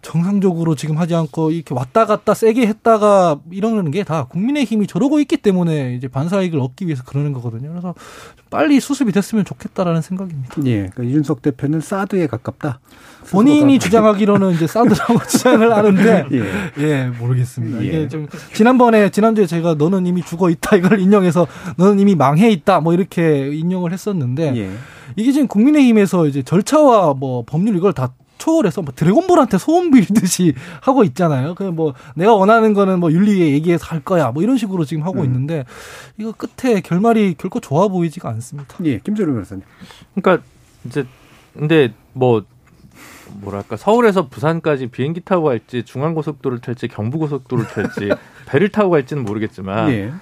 정상적으로 지금 하지 않고 이렇게 왔다 갔다 세게 했다가 이러는 게 다 국민의 힘이 저러고 있기 때문에 이제 반사이익을 얻기 위해서 그러는 거거든요. 그래서 빨리 수습이 됐으면 좋겠다라는 생각입니다. 예. 그러니까 이준석 대표는 사드에 가깝다. 본인이 주장하기로는 이제 사드라고 주장을 하는데 예. 예, 모르겠습니다. 예. 이게 좀 지난번에 지난주에 제가 너는 이미 죽어 있다 이걸 인용해서 너는 이미 망해 있다 뭐 이렇게 인용을 했었는데 예. 이게 지금 국민의힘에서 이제 절차와 뭐 법률 이걸 다 초월해서 뭐 드래곤볼한테 소원 빌듯이 하고 있잖아요. 그냥 뭐 내가 원하는 거는 뭐 윤리에 얘기해서 할 거야. 뭐 이런 식으로 지금 하고 음. 있는데 이거 끝에 결말이 결코 좋아 보이지가 않습니다. 예, 김재룡 변호사님. 그러니까 이제 근데 뭐 뭐랄까 서울에서 부산까지 비행기 타고 갈지 중앙고속도로를 탈지 경부고속도로를 탈지 배를 타고 갈지는 모르겠지만 예.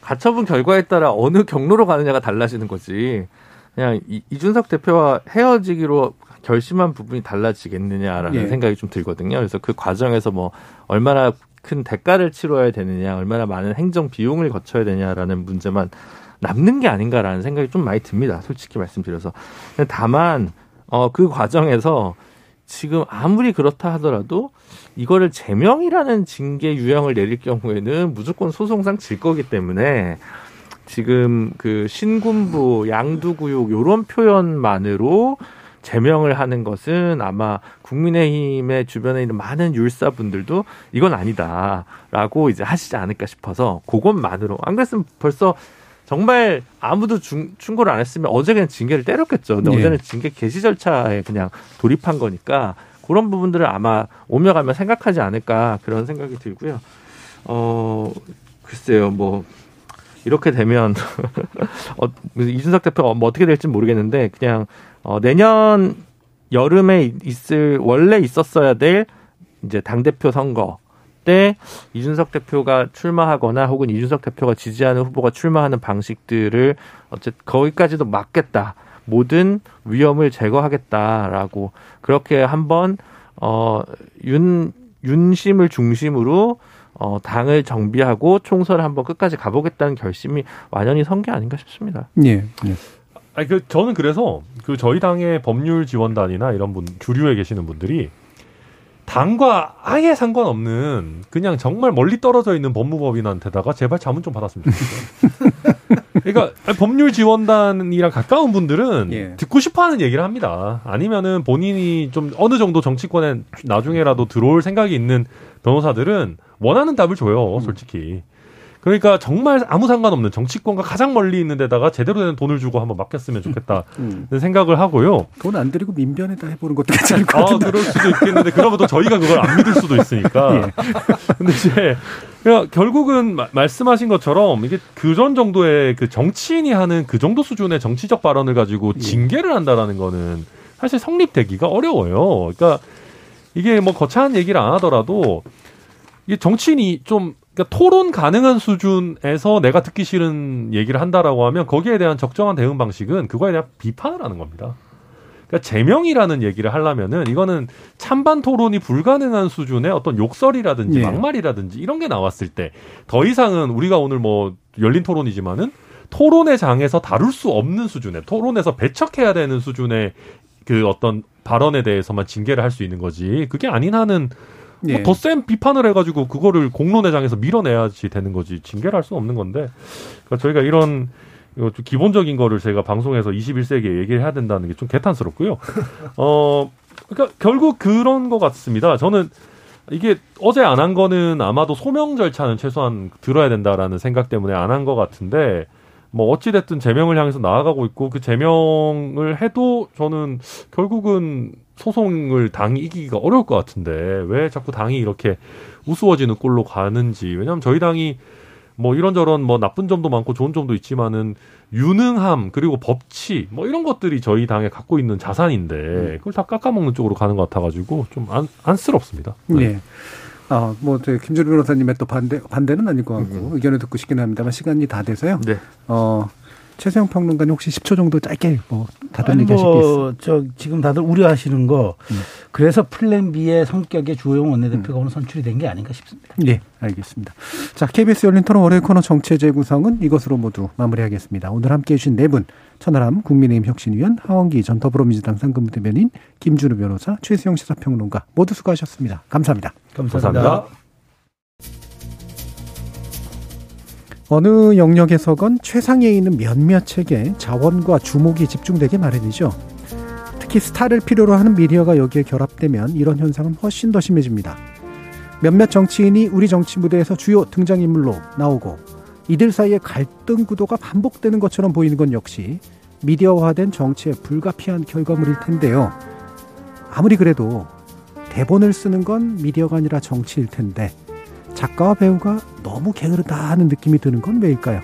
가처분 결과에 따라 어느 경로로 가느냐가 달라지는 거지. 그냥 이, 이준석 대표와 헤어지기로 결심한 부분이 달라지겠느냐라는 예. 생각이 좀 들거든요. 그래서 그 과정에서 뭐 얼마나 큰 대가를 치러야 되느냐, 얼마나 많은 행정 비용을 거쳐야 되냐라는 문제만 남는 게 아닌가라는 생각이 좀 많이 듭니다. 솔직히 말씀드려서. 다만 어, 그 과정에서 지금 아무리 그렇다 하더라도 이거를 제명이라는 징계 유형을 내릴 경우에는 무조건 소송상 질 거기 때문에 지금 그 신군부 양두구육 요런 표현만으로 제명을 하는 것은 아마 국민의힘의 주변에 있는 많은 율사분들도 이건 아니다라고 이제 하시지 않을까 싶어서 그것만으로 안 그랬으면 벌써 정말 아무도 중, 충고를 안 했으면 어제 그냥 징계를 때렸겠죠. 근데 네. 어제는 징계 개시 절차에 그냥 돌입한 거니까 그런 부분들을 아마 오며 가며 생각하지 않을까 그런 생각이 들고요. 어 글쎄요 뭐 이렇게 되면 어, 이준석 대표가 뭐 어떻게 될지 모르겠는데 그냥 어, 내년 여름에 있을 원래 있었어야 될 이제 당 대표 선거 때 이준석 대표가 출마하거나 혹은 이준석 대표가 지지하는 후보가 출마하는 방식들을 어쨌든 거기까지도 막겠다. 모든 위험을 제거하겠다라고 그렇게 한번 어 윤 윤심을 중심으로 어, 당을 정비하고 총선을 한번 끝까지 가보겠다는 결심이 완연히 선 게 아닌가 싶습니다. 예. 예. 아니 그 저는 그래서 그 저희 당의 법률 지원단이나 이런 분 주류에 계시는 분들이 당과 아예 상관없는 그냥 정말 멀리 떨어져 있는 법무법인한테다가 제발 자문 좀 받았으면 좋겠어요. 그러니까 법률 지원단이랑 가까운 분들은 예. 듣고 싶어하는 얘기를 합니다. 아니면은 본인이 좀 어느 정도 정치권에 나중에라도 들어올 생각이 있는 변호사들은 원하는 답을 줘요, 솔직히. 그러니까 정말 아무 상관없는 정치권과 가장 멀리 있는 데다가 제대로 된 돈을 주고 한번 맡겼으면 좋겠다 음. 생각을 하고요. 돈안 들이고 민변에다 해보는 것도 괜찮을 것 같은데. 아, 그럴 수도 있겠는데 그러면 또 저희가 그걸 안 믿을 수도 있으니까. 예. 근데 이제 결국은 마, 말씀하신 것처럼 이게 그런 정도의 그 정치인이 하는 그 정도 수준의 정치적 발언을 가지고 예. 징계를 한다라는 거는 사실 성립되기가 어려워요. 그러니까 이게 뭐 거창한 얘기를 안 하더라도 이게 정치인이 좀 그러니까 토론 가능한 수준에서 내가 듣기 싫은 얘기를 한다라고 하면 거기에 대한 적정한 대응 방식은 그거에 대한 비판을 하는 겁니다. 그러니까 제명이라는 얘기를 하려면은 이거는 찬반 토론이 불가능한 수준의 어떤 욕설이라든지 예. 막말이라든지 이런 게 나왔을 때 더 이상은 우리가 오늘 뭐 열린 토론이지만은 토론의 장에서 다룰 수 없는 수준의 토론에서 배척해야 되는 수준의 그 어떤 발언에 대해서만 징계를 할 수 있는 거지. 그게 아닌 한은 예. 뭐 더센 비판을 해가지고 그거를 공론회장에서 밀어내야지 되는 거지 징계를 할 수는 없는 건데 그러니까 저희가 이런 좀 기본적인 거를 제가 방송에서 21세기에 얘기를 해야 된다는 게 좀 개탄스럽고요. 어, 그러니까 결국 그런 것 같습니다. 저는 이게 어제 안 한 거는 아마도 소명 절차는 최소한 들어야 된다라는 생각 때문에 안 한 것 같은데 뭐 어찌됐든 제명을 향해서 나아가고 있고 그 제명을 해도 저는 결국은 소송을 당이 이기기가 어려울 것 같은데 왜 자꾸 당이 이렇게 우스워지는 꼴로 가는지 왜냐하면 저희 당이 뭐 이런저런 뭐 나쁜 점도 많고 좋은 점도 있지만은 유능함 그리고 법치 뭐 이런 것들이 저희 당에 갖고 있는 자산인데 음. 그걸 다 깎아먹는 쪽으로 가는 것 같아가지고 좀 안, 안쓰럽습니다. 네. 네. 아, 뭐, 김준우 변호사님의 또 반대, 반대는 아닐 것 같고, 음. 의견을 듣고 싶긴 합니다만, 시간이 다 돼서요. 네. 어, 최세영 평론가님 혹시 10초 정도 짧게 뭐 다른 얘기 하실 뭐, 게 있어요? 저 지금 다들 우려하시는 거 음. 그래서 플랜 B의 성격의 주호영 원내대표가 음. 오늘 선출이 된 게 아닌가 싶습니다. 네, 알겠습니다. 자, KBS 열린 토론 월요일 코너 정체 재구성은 이것으로 모두 마무리하겠습니다. 오늘 함께해 주신 네 분, 천하람 국민의힘 혁신위원, 하원기 전 더불어민주당 상근부대변인, 김준우 변호사, 최수영 시사평론가 모두 수고하셨습니다. 감사합니다. 감사합니다. 감사합니다. 어느 영역에서건 최상위에 있는 몇몇에게 자원과 주목이 집중되게 마련이죠. 특히 스타를 필요로 하는 미디어가 여기에 결합되면 이런 현상은 훨씬 더 심해집니다. 몇몇 정치인이 우리 정치 무대에서 주요 등장인물로 나오고 이들 사이의 갈등 구도가 반복되는 것처럼 보이는 건 역시 미디어화된 정치의 불가피한 결과물일 텐데요. 아무리 그래도 대본을 쓰는 건 미디어가 아니라 정치일 텐데 작가와 배우가 너무 게으르다 하는 느낌이 드는 건 왜일까요?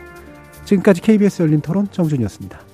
지금까지 KBS 열린 토론 정준이었습니다.